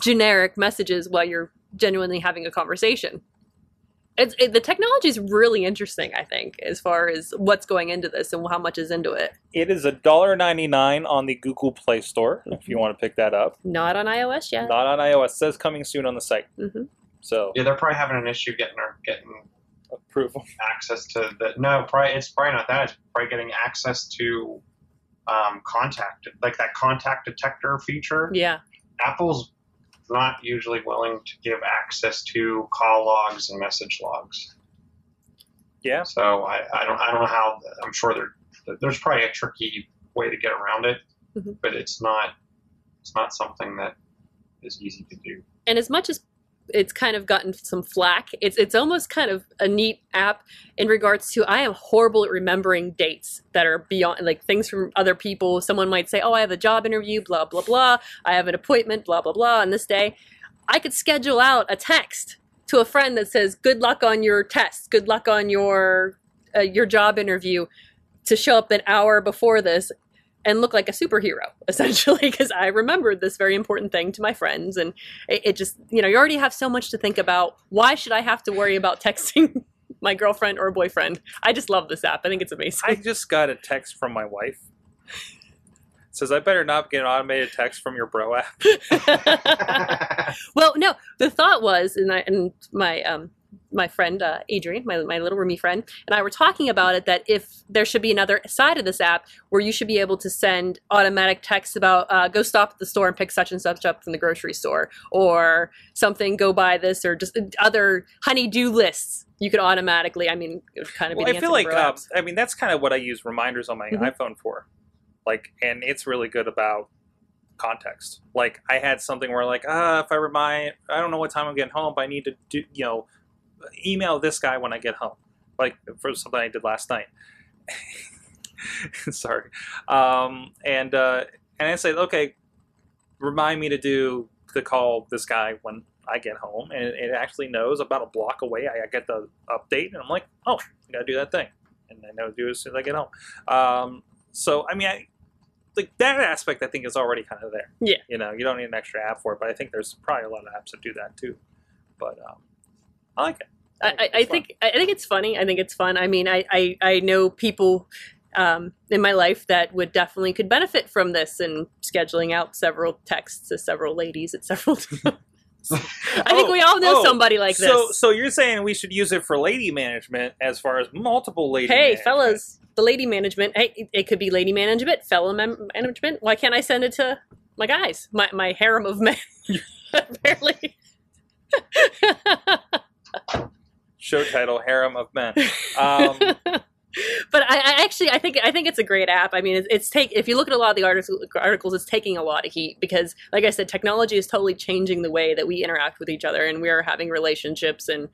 generic messages while you're genuinely having a conversation. It's it, the technology is really interesting. I think as far as what's going into this and how much is into it. It is a dollar ninety nine on the Google Play Store if you want to pick that up. Not on iOS yet. Not on iOS. says coming soon on the site. hmm So Yeah, they're probably having an issue getting our, getting approval. access to the. No, probably it's probably not that. It's probably getting access to um, contact, like that contact detector feature. Yeah. Apple's not usually willing to give access to call logs and message logs. Yeah. So I, I don't I don't know how I'm sure there there's probably a tricky way to get around it, Mhm. but it's not it's not something that is easy to do. and as much as it's kind of gotten some flack, it's it's almost kind of a neat app in regards to I am horrible at remembering dates that are beyond like things from other people. Someone might say, "Oh, I have a job interview, blah blah blah. I have an appointment, blah blah blah on this day." I could schedule out a text to a friend that says, "Good luck on your test. Good luck on your uh, your job interview." To show up an hour before this and look like a superhero, essentially, because I remembered this very important thing to my friends, and it, it just you know you already have so much to think about. Why should I have to worry about texting my girlfriend or boyfriend? I just love this app. I think it's amazing. I just got a text from my wife. It says I better not get an automated text from your bro app. well, no, the thought was, and, I, and my um, my friend uh, Adrian, my my little roomie friend, and I were talking about it that if there should be another side of this app where you should be able to send automatic texts about uh, go stop at the store and pick such and such up from the grocery store, or something go buy this, or just other honey-do lists. You could automatically. I mean, it would kind of be. Well, I feel like uh. I mean that's kind of what I use reminders on my Mhm. iPhone for, like, and it's really good about context. Like I had something where like ah, if I remind, I don't know what time I'm getting home, but I need to do you know email this guy when I get home, like for something I did last night. Sorry, um, and uh, and I said okay, remind me to do to call this guy when I get home, and it actually knows about a block away. I, I get the update, and I'm like, oh, I gotta do that thing, and I know to do it as soon as I get home. Um, so I mean, I like that aspect. I think is already kind of there. Yeah. you know, you don't need an extra app for it, but I think there's probably a lot of apps that do that too. But um, I like it. I, I, I think I think it's funny. I think it's fun. I mean, I I, I know people um, in my life that would definitely could benefit from this and scheduling out several texts to several ladies at several times. I think Oh, we all know oh, somebody like this. So, so you're saying we should use it for lady management as far as multiple lady. hey, management. fellas, the lady management. Hey, it, it could be lady management, fellow mem- management. Why can't I send it to my guys, my my harem of men? Apparently. Show title: Harem of Men. Um, but I, I actually I think I think it's a great app. I mean, it's, it's take if you look at a lot of the articles, articles, it's taking a lot of heat because, like I said, technology is totally changing the way that we interact with each other, and we are having relationships, and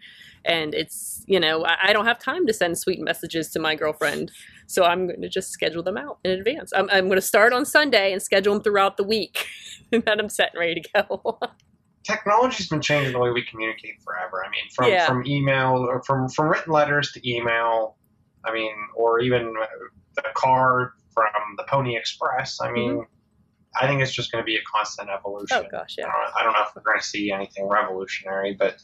and it's you know I, I don't have time to send sweet messages to my girlfriend, so I'm going to just schedule them out in advance. I'm I'm going to start on Sunday and schedule them throughout the week, and then I'm set and ready to go. Technology's been changing the way we communicate forever. I mean, from Yeah. from email or from from written letters to email. I mean, or even the car from the Pony Express. I mean, mm-hmm. I think it's just going to be a constant evolution. oh gosh, I yeah. don't, I don't know if we're going to see anything revolutionary, but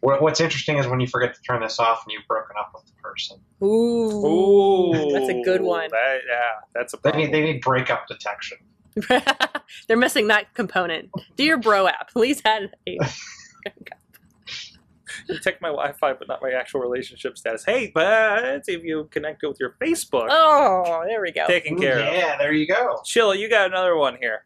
what, what's interesting is when you forget to turn this off and you've broken up with the person. Ooh, Ooh, That's a good one. That, yeah, that's a They need, they need breakup detection. they're missing that component. Do your bro app, please add a Detect my Wi-Fi, but not my actual relationship status. Hey, but if you connect it with your Facebook, Oh, there we go. taken Ooh, care of. yeah, there you go. Chilla, you got another one here.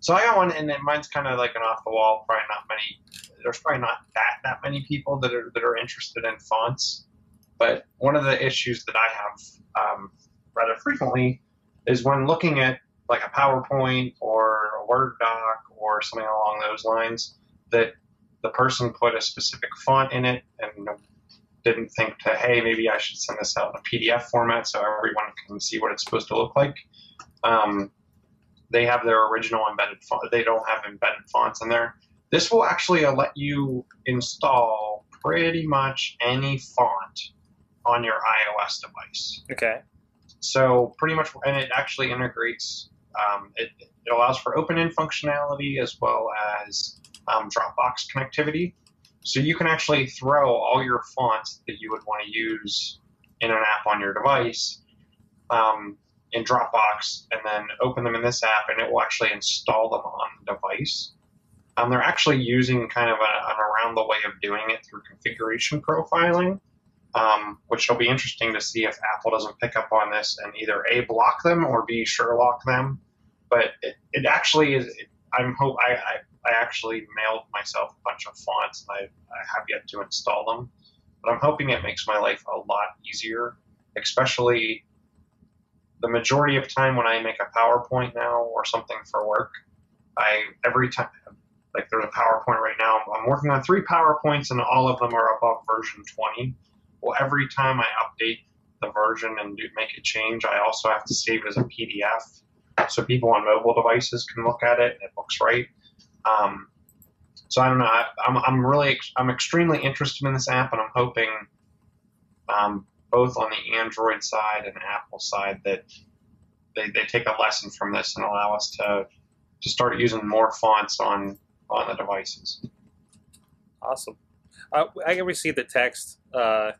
So I got one, and then mine's kind of like an off the wall. Probably not many. There's probably not that that many people that are that are interested in fonts. But one of the issues that I have um, rather frequently is when looking at like a PowerPoint or a Word doc or something along those lines, that the person put a specific font in it and didn't think to, hey, maybe I should send this out in a PDF format so everyone can see what it's supposed to look like. Um, they have their original embedded font. They don't have embedded fonts in there. This will actually uh, let you install pretty much any font on your iOS device. Okay. So pretty much, and it actually integrates. Um, it, it allows for open-end functionality as well as um, Dropbox connectivity. So you can actually throw all your fonts that you would want to use in an app on your device um, in Dropbox, and then open them in this app, and it will actually install them on the device. Um, they're actually using kind of a, an around the way of doing it through configuration profiling um, which will be interesting to see if Apple doesn't pick up on this and either A, block them or B, Sherlock them. But it, it actually is, it, I'm hope I, I, I actually mailed myself a bunch of fonts and I, I have yet to install them. But I'm hoping it makes my life a lot easier, especially the majority of time when I make a PowerPoint now or something for work. I every time like there's a PowerPoint right now. I'm working on three PowerPoints and all of them are above version 20 well, every time I update the version and do make a change, I also have to save it as a PDF so people on mobile devices can look at it and it looks right. Um, so I don't know. I, I'm, I'm really I'm extremely interested in this app, and I'm hoping um, both on the Android side and Apple side that they, they take a lesson from this and allow us to to start using more fonts on on the devices. Awesome. Uh, I received the text. Uh, I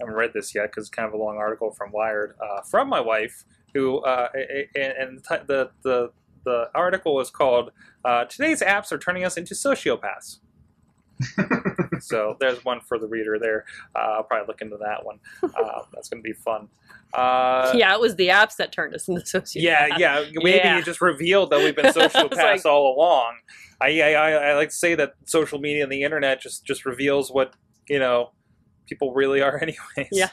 haven't read this yet because it's kind of a long article from Wired uh, from my wife, who uh, a- a- and the the the, the article was called uh, "Today's apps are turning us into sociopaths." so there's one for the reader there. Uh, I'll probably look into that one. Uh, that's going to be fun. Uh, yeah, it was the apps that turned us into sociopaths. yeah, yeah. Maybe Yeah. you just revealed that we've been sociopaths like- all along. I, I, I, I like to say that social media and the internet just just reveals what you know people really are, anyways. Yeah.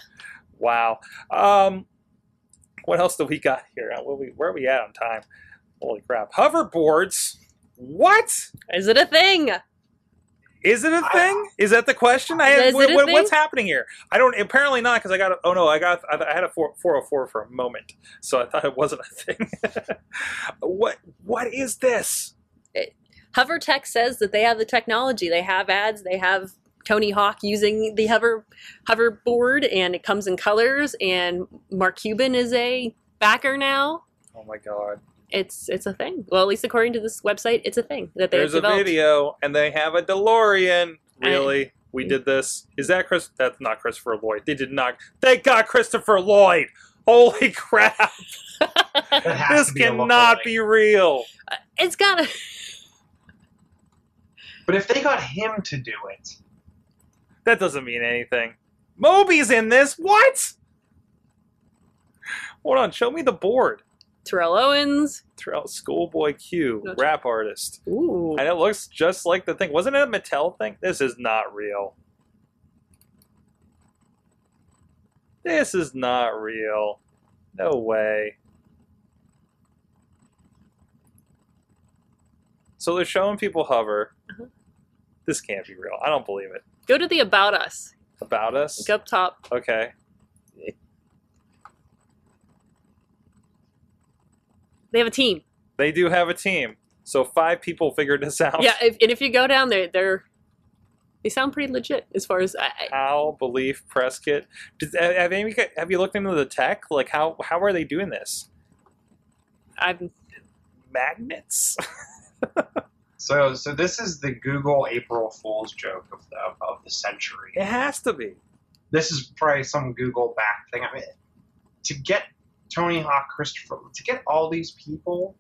Wow. Um, what else do we got here? Where we where are we at on time? Holy crap! Hoverboards. What Is it a thing? is it a thing? Is that the question? I Is what, it a what- thing? what's happening here? I don't. Apparently not, because I got. A, oh no, I got. I, I had a four hundred oh four for a moment, so I thought it wasn't a thing. what What is this? HoverTech says that they have the technology. They have ads. They have Tony Hawk using the hover hoverboard, and it comes in colors. And Mark Cuban is a backer now. Oh my god! It's it's a thing. Well, at least according to this website, it's a thing that they've There's a developed. video, and they have a DeLorean. I- Really? We mm. did this. Is that Chris? That's not Christopher Lloyd. They did not. Thank God, Christopher Lloyd. Holy crap! This be cannot be real. Uh, it's got a. But if they got him to do it, That doesn't mean anything. Moby's in this. What? Hold on. Show me the board. Terrell Owens. Terrell Schoolboy Q, rap artist, Ooh. and it looks just like the thing. Wasn't it a Mattel thing? This is not real. This is not real. No way. So they're showing people hover. Uh-huh. This can't be real. I don't believe it. Go to the About Us. About us? Look up top. Okay. They have a team. They do have a team. So five people figured this out. Yeah, if, and if you go down there, they're they sound pretty legit as far as I, How belief press kit? Did, have, have you looked into the tech? Like how how are they doing this? I'm. Magnets? So, so this is the Google April Fool's joke of the of the century. it has to be. This is probably some Google back thing. I mean, to get Tony Hawk, Christopher, to get all these people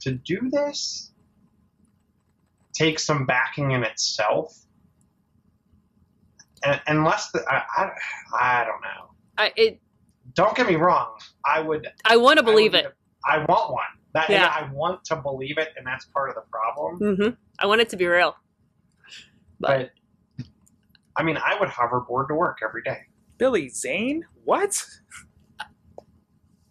to do this takes some backing in itself. And, unless the, I, I, I don't know. I it. Don't get me wrong. I would I want to believe I it. I want one. That Yeah. yeah. I want to believe it, and that's part of the problem. hmm I want it to be real. But But I mean, I would hoverboard to work every day. Billy Zane? What?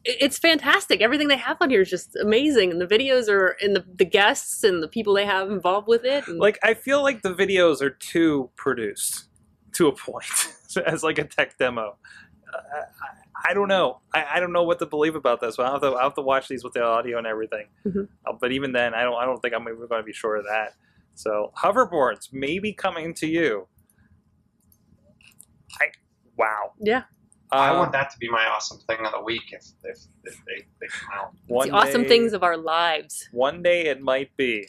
it's fantastic. Everything they have on here is just amazing, and the videos are, and the the guests and the people they have involved with it. And Like I feel like the videos are too produced to a point as like a tech demo. Uh, I, I don't know. I, I don't know what to believe about this. But I'll have to, I'll have to watch these with the audio and everything. Mhm. Uh, but even then, I don't I don't think I'm even going to be sure of that. So hoverboards may be coming to you. I wow. yeah, I Uh, want that to be my awesome thing of the week if if, if they, they come out. one the awesome day- things of our lives. One day it might be.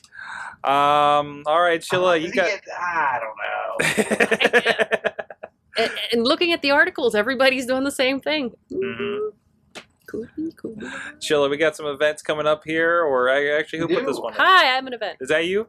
Um. All right, Sheila, Uh, you got. I don't know. And, and looking at the articles, everybody's doing the same thing. Mhm. Cool, cool. Sheila, we got some events coming up here, or I actually, who We put this one? in? Hi, I'm an event. Is that you?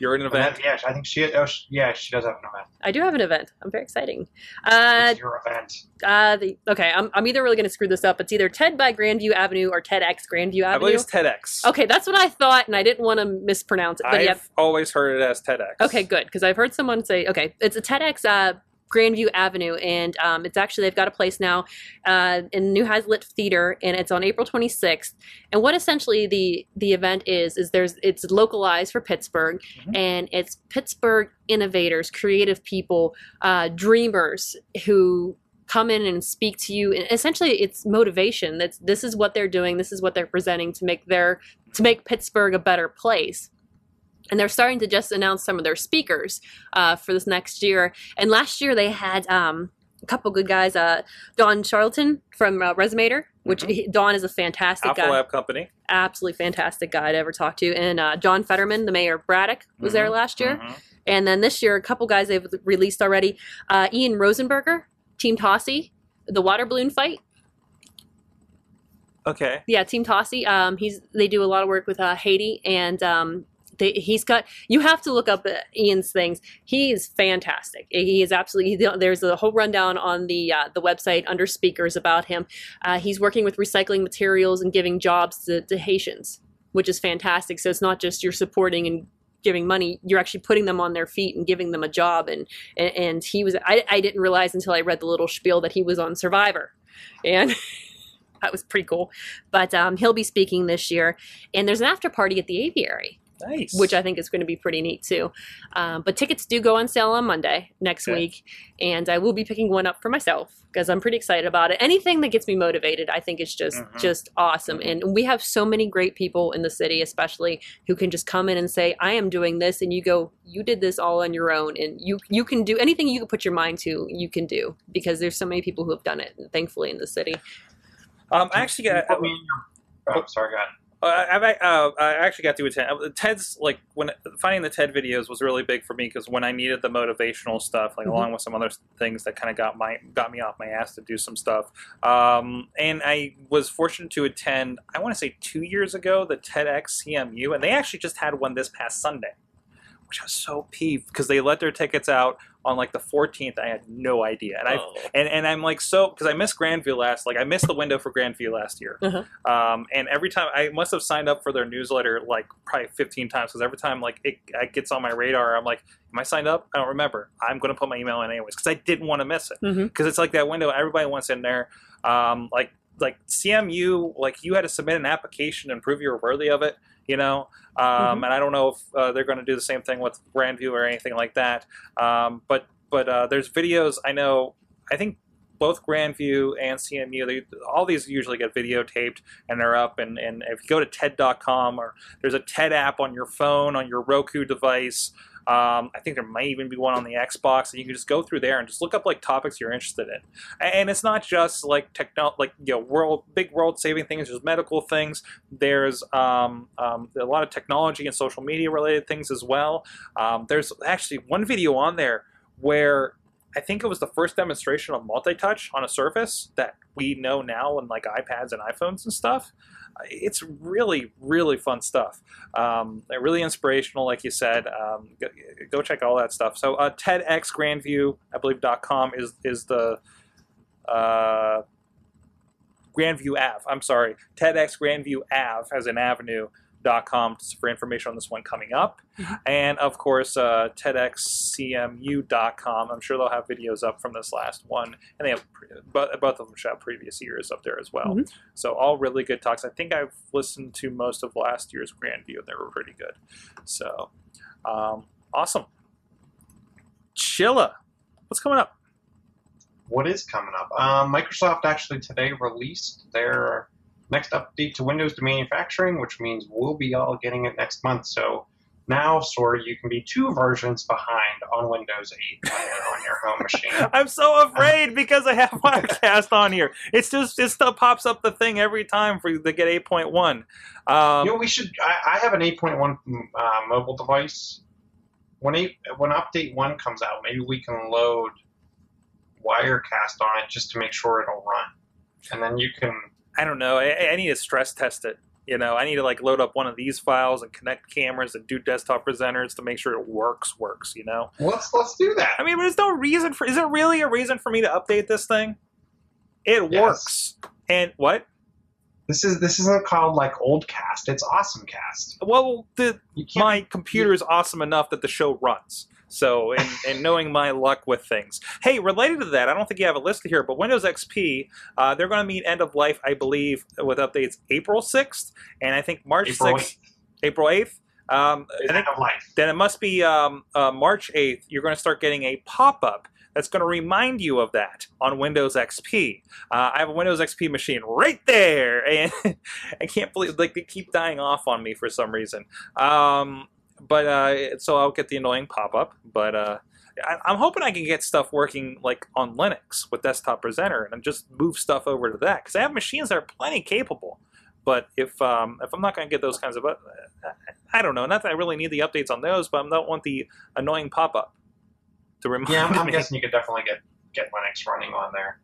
You're an And event. that- yeah, I think she. Oh, she, yeah, she does have an event. I do have an event. I'm very exciting. Uh, It's your event. uh, the, okay, I'm, I'm either really going to screw this up. It's either TED by Grandview Avenue or TEDx Grandview Avenue. I believe Avenue. it's TEDx. Okay, that's what I thought, and I didn't want to mispronounce it. But I've yeah, always heard it as TEDx. Okay, good because I've heard someone say, okay, it's a TEDx uh, Grandview Avenue, and um, it's actually they've got a place now uh, in New Hazlett Theater, and it's on April 26th. And what essentially the the event is is there's it's localized for Pittsburgh, Mhm. and it's Pittsburgh innovators, creative people, uh, dreamers who come in and speak to you and essentially it's motivation that's this is what they're doing this is what they're presenting to make their to make pittsburgh a better place and they're starting to just announce some of their speakers uh, for this next year. And last year they had um, a couple good guys. Uh, Don Charlton from uh, Resumator, which Mhm. he, Don is a fantastic Alpha guy, Lab Company. absolutely fantastic guy to ever talk to. And uh, John Fetterman, the mayor of Braddock, was there Mhm. last year. Mhm. And then this year, a couple guys they've released already. Uh, Ian Rosenberger, Team Tassy, the water balloon fight. Okay. Yeah, Team Tassy. Um, he's they do a lot of work with uh, Haiti, and um, they, he's got. You have to look up uh, Ian's things. He is fantastic. He is absolutely. There's a whole rundown on the uh, the website under speakers about him. Uh, he's working with recycling materials and giving jobs to, to Haitians, which is fantastic. So it's not just you're supporting and giving money you're actually putting them on their feet and giving them a job and and, and he was I, I didn't realize until i read the little spiel that he was on survivor and that was pretty cool but um, he'll be speaking this year and there's an after party at the aviary Nice. which i think is going to be pretty neat too um, but tickets do go on sale on monday next Okay. week and i will be picking one up for myself because i'm pretty excited about it anything that gets me motivated i think is just Mhm. just awesome and we have so many great people in the city especially who can just come in and say i am doing this and you go you did this all on your own and you you can do anything you can put your mind to you can do because there's so many people who have done it thankfully in the city um, I actually got. Put me oh, sorry, go ahead. Uh, I've, uh, I actually got to attend. uh, Ted's like when finding the TED videos was really big for me because when I needed the motivational stuff, like Mhm. along with some other things that kind of got my got me off my ass to do some stuff. Um, and I was fortunate to attend. I want to say two years ago the TEDx CMU, and they actually just had one this past Sunday. which I was so peeved because they let their tickets out on like the 14th. I had no idea, and I Oh. and and I'm like so because I missed Grandview last like I missed the window for Grandview last year. Uh-huh. Um, and every time I must have signed up for their newsletter like probably 15 times because every time like it, it gets on my radar, I'm like, am I signed up? I don't remember. I'm going to put my email in anyways because I didn't want to miss it because it's like that window everybody wants in there. Um, like like CMU, like you had to submit an application and prove you were worthy of it. You know, um, Mhm. and I don't know if uh, they're going to do the same thing with Grandview or anything like that. Um, but but uh, there's videos I know. I think both Grandview and CMU, they, all these usually get videotaped and they're up. And, and if you go to TED.com or there's a TED app on your phone, on your Roku device, um, I think there might even be one on the Xbox, and you can just go through there and just look up like topics you're interested in. And it's not just like techno, like you know, world big world saving things. There's medical things. There's um, um, a lot of technology and social media related things as well. Um, there's actually one video on there where I think it was the first demonstration of multi-touch on a surface that we know now on like iPads and iPhones and stuff. It's really, really fun stuff. Um, really inspirational, like you said. Um, go, go check all that stuff. So uh, TEDx Grandview, I believe .com is is the uh, Grandview Ave. I'm sorry, TEDx Grandview Ave as an avenue. Dot com for information on this one coming up, and of course uh, TEDxCMU.com. I'm sure they'll have videos up from this last one, and they have pre- both, both of them should have previous years up there as well. Mhm. So all really good talks. I think I've listened to most of last year's Grandview, and they were pretty good. So um, awesome. Chilla, what's coming up? What is coming up? Um, Microsoft actually today released their next update to Windows to manufacturing, which means we'll be all getting it next month. So now, sort of, you can be two versions behind on Windows 8 on your, on your home machine. I'm so afraid because I have Wirecast on here. It's just it still pops up the thing every time for you to get 8.1. Um, you know, we should. I, I have an 8.1 uh, mobile device. When eight, when update one comes out, maybe we can load Wirecast on it just to make sure it'll run, and then you can. I don't know. I, I need to stress test it. You know, I need to like load up one of these files and connect cameras and do desktop presenters to make sure it works. Works. You know. Let's let's do that. I mean, there's no reason for. Is there really a reason for me to update this thing? It Yes. works. And what? This is this isn't called like old cast. It's awesome cast. Well, the my computer is awesome enough that the show runs. So, and, and knowing my luck with things. Hey, related to that, I don't think you have a list here, but Windows XP, uh, they're going to meet end of life, I believe, with updates April 6th, and I think March April 6th, April 8th. Um, I End think of life. then it must be um, uh, March 8th. You're going to start getting a pop up that's going to remind you of that on Windows XP. Uh, I have a Windows XP machine right there, and I can't believe like they keep dying off on me for some reason. Um, but uh, so I'll get the annoying pop up, but. Uh, I- I'm hoping I can get stuff working like on Linux with Desktop Presenter and just move stuff over to that because I have machines that are plenty capable. But if um, if I'm not going to get those kinds of, uh, I don't know. Not that I really need the updates on those, but I don't want the annoying pop up to remind Yeah, I'm, I'm me. guessing you could definitely get get Linux running on there.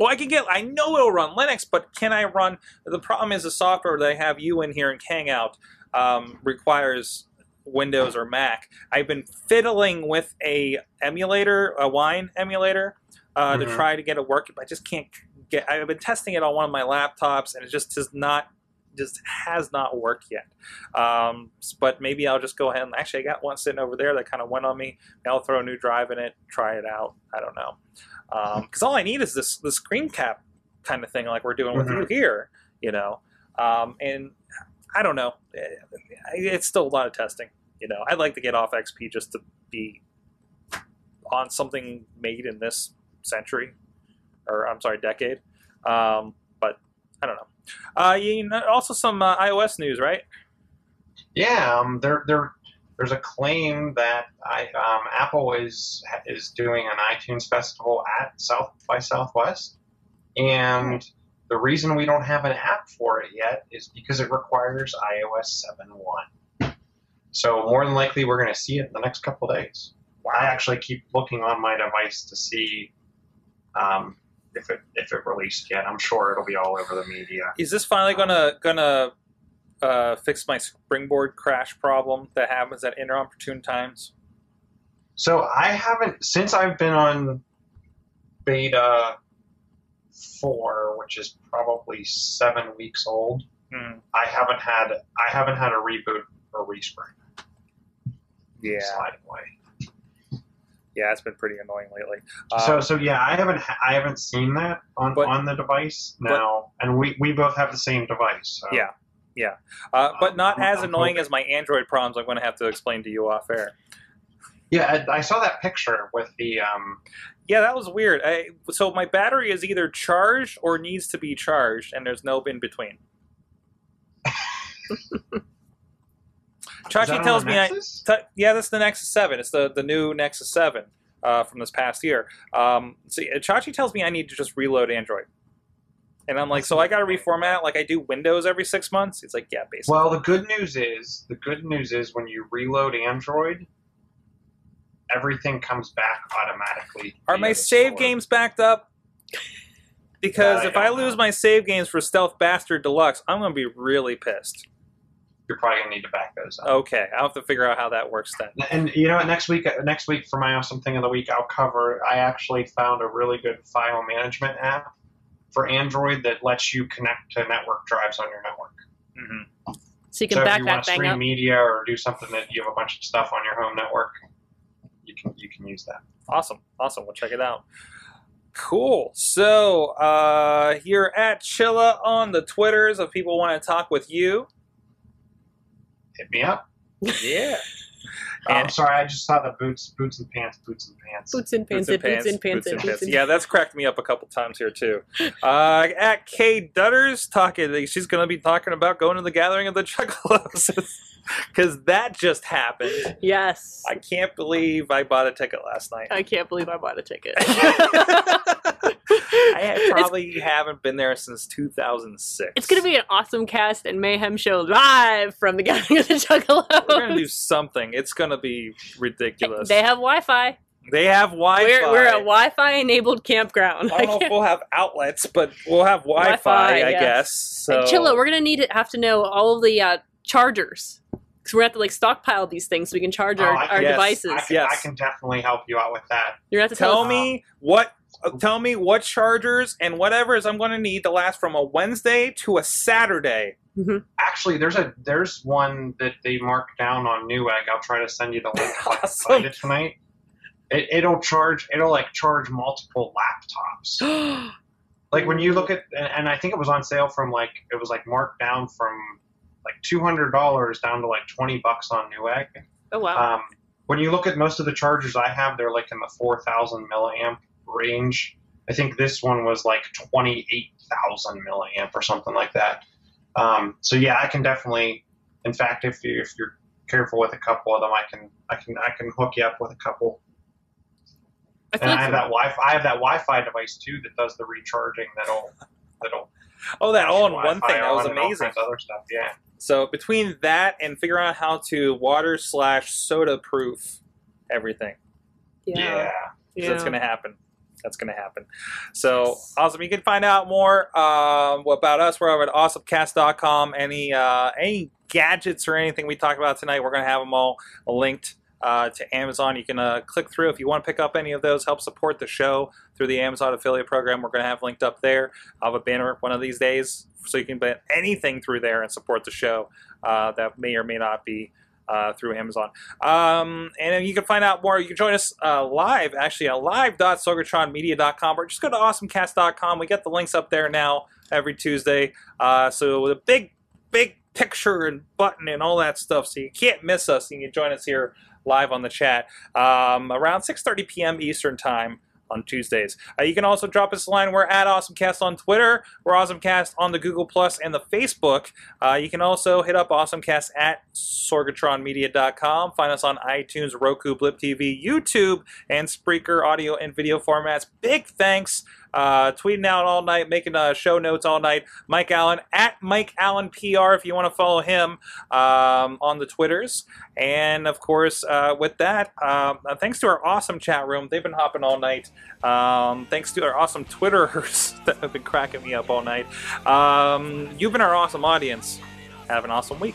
Well, I can get. I know it'll run Linux, but can I run? The problem is the software that I have you in here in Hangout um, requires Windows or Mac. I've been fiddling with a emulator, a Wine emulator, uh, to Mhm. try to get it working, but I just can't get. I've been testing it on one of my laptops, and it just does not. Just has not worked yet, um, but maybe I'll just go ahead and actually I got one sitting over there that kind of went on me. Maybe I'll throw a new drive in it, try it out. I don't know, because all I need is this the screen cap kind of thing, like we're doing with you here, you know. Um, and I don't know, Eh, it's still a lot of testing. You know, I'd like to get off XP just to be on something made in this century, or I'm sorry, decade. Um, but I don't know. Uh, you know, also some uh, iOS news, right? Yeah, um, there, there, there's a claim that I, um, Apple is is doing an iTunes festival at South by Southwest, and the reason we don't have an app for it yet is because it requires iOS 7.1. So more than likely, we're going to see it in the next couple days. I actually keep looking on my device to see um, if it if it released yet. I'm sure it'll be all over the media. Is this finally gonna gonna uh, fix my springboard crash problem that happens at inopportune times? So I haven't since I've been on beta four, which is probably seven weeks old. Hmm. I haven't had I haven't had a reboot or respring Yeah, slide away. yeah, it's been pretty annoying lately. so Um, so yeah, I haven't ha- I haven't seen that on But- on the device now, and we we both have the same device. So. Yeah. uh, but not I'm- as I'm annoying hoping. as my Android problems. I'm going to have to explain to you off air. Yeah, I, I saw that picture with the um. Yeah, that was weird. I, so my battery is either charged or needs to be charged, and there's no in between. Chachi tells me I. T- yeah, that's the Nexus Seven. It's the the new Nexus Seven uh, from this past year. Um, so Chachi tells me I need to just reload Android, and I'm like, so I got to reformat it like I do Windows every six months. It's like, yeah, basically. Well, the good news is the good news is when you reload Android, everything comes back automatically. Are my save store. games backed up? Because That I if I don't lose know. my save games for Stealth Bastard Deluxe, I'm going to be really pissed. You're probably gonna need to back those up. Okay, I'll have to figure out how that works then. And you know, what, next week, next week for my awesome thing of the week, I'll cover. I actually found a really good file management app for Android that lets you connect to network drives on your network. hmm So you can so if back you that want to thing stream up. media or do something that you have a bunch of stuff on your home network, you can you can use that. Awesome, awesome. We'll check it out. Cool. So uh, here at Chilla on the Twitters, if people want to talk with you, Hit me up. yeah. Oh, I'm sorry, I just saw the boots, boots and pants, boots and pants. Boots and pants, boots and pants, boots it, and boots pants. and Yeah, that's cracked me up a couple times here too. Uh, at Kay Dutters talking, she's going to be talking about going to the gathering of the Juggalos because that just happened. Yes. I can't believe I bought a ticket last night. I can't believe I bought a ticket. I had- It's- probably haven't been there since 2006. It's gonna be an awesome cast and mayhem show live from the Gathering of the Juggalos. We're gonna do something. It's gonna be ridiculous. They have Wi-Fi. They have Wi-Fi. We're, we're a Wi-Fi enabled campground. I don't know if we'll have outlets, but we'll have Wi-Fi, Wi-Fi, I yes. guess. So And Chilla, we're gonna need to have to know all of the uh, chargers because we're gonna have to like stockpile these things so we can charge our, Oh, I our yes, devices. I can, Yes. I can definitely help you out with that. You're gonna have to tell, tell us. me what. Uh, Tell me what chargers and whatever is I'm going to need to last from a Wednesday to a Saturday. Actually, there's a there's one that they marked down on Newegg. I'll try to send you the link if I can Awesome. find it tonight. It, it'll charge. It'll like charge multiple laptops. Like when you look at, and, and I think it was on sale from like it was like marked down from like two hundred dollars down to like twenty bucks on Newegg. oh wow. Um, when you look at most of the chargers I have, they're like in the four thousand milliamp range. I think this one was like twenty eight thousand milliamp or something like that. Um, so yeah, I can definitely. In fact, if you if you're careful with a couple of them, I can I can I can hook you up with a couple. I feel And I like have that Wi-Fi. I have that Wi-Fi device too that does the recharging. That'll that'll. Oh, that all in one thing. That was on and all amazing. other stuff. Yeah. So between that and figuring out how to water slash soda proof everything, Yeah. So that's going to happen. That's going to happen. So Yes. awesome! You can find out more um, about us. We're over at awesomecast.com. Any uh, any gadgets or anything we talked about tonight, we're going to have them all linked uh, to Amazon. You can uh, click through if you want to pick up any of those. Help support the show through the Amazon affiliate program. We're going to have linked up there. I'll have a banner one of these days, so you can buy anything through there and support the show uh, that may or may not be. Uh, through Amazon. Um, and you can find out more. You can join us uh, live, actually, at live.sorgatronmedia.com or just go to awesomecast.com. We get the links up there now every Tuesday. Uh, so the big, big picture and button and all that stuff. So you can't miss us. And you can join us here live on the chat um, around 6.30 p.m. Eastern Time on Tuesdays. Uh, you can also drop us a line. We're at AwesomeCast on Twitter. We're AwesomeCast on the Google Plus and the Facebook. Uh, you can also hit up AwesomeCast at sorgatronmedia.com. Find us on iTunes, Roku, Blip TV, YouTube, and Spreaker audio and video formats. Big thanks. Uh, tweeting out all night, making uh, show notes all night. Mike Allen at Mike Allen PR if you want to follow him um, on the Twitters. And of course, uh, with that, um, uh, thanks to our awesome chat room. They've been hopping all night. Um, thanks to our awesome Twitterers that have been cracking me up all night. Um, you've been our awesome audience. Have an awesome week.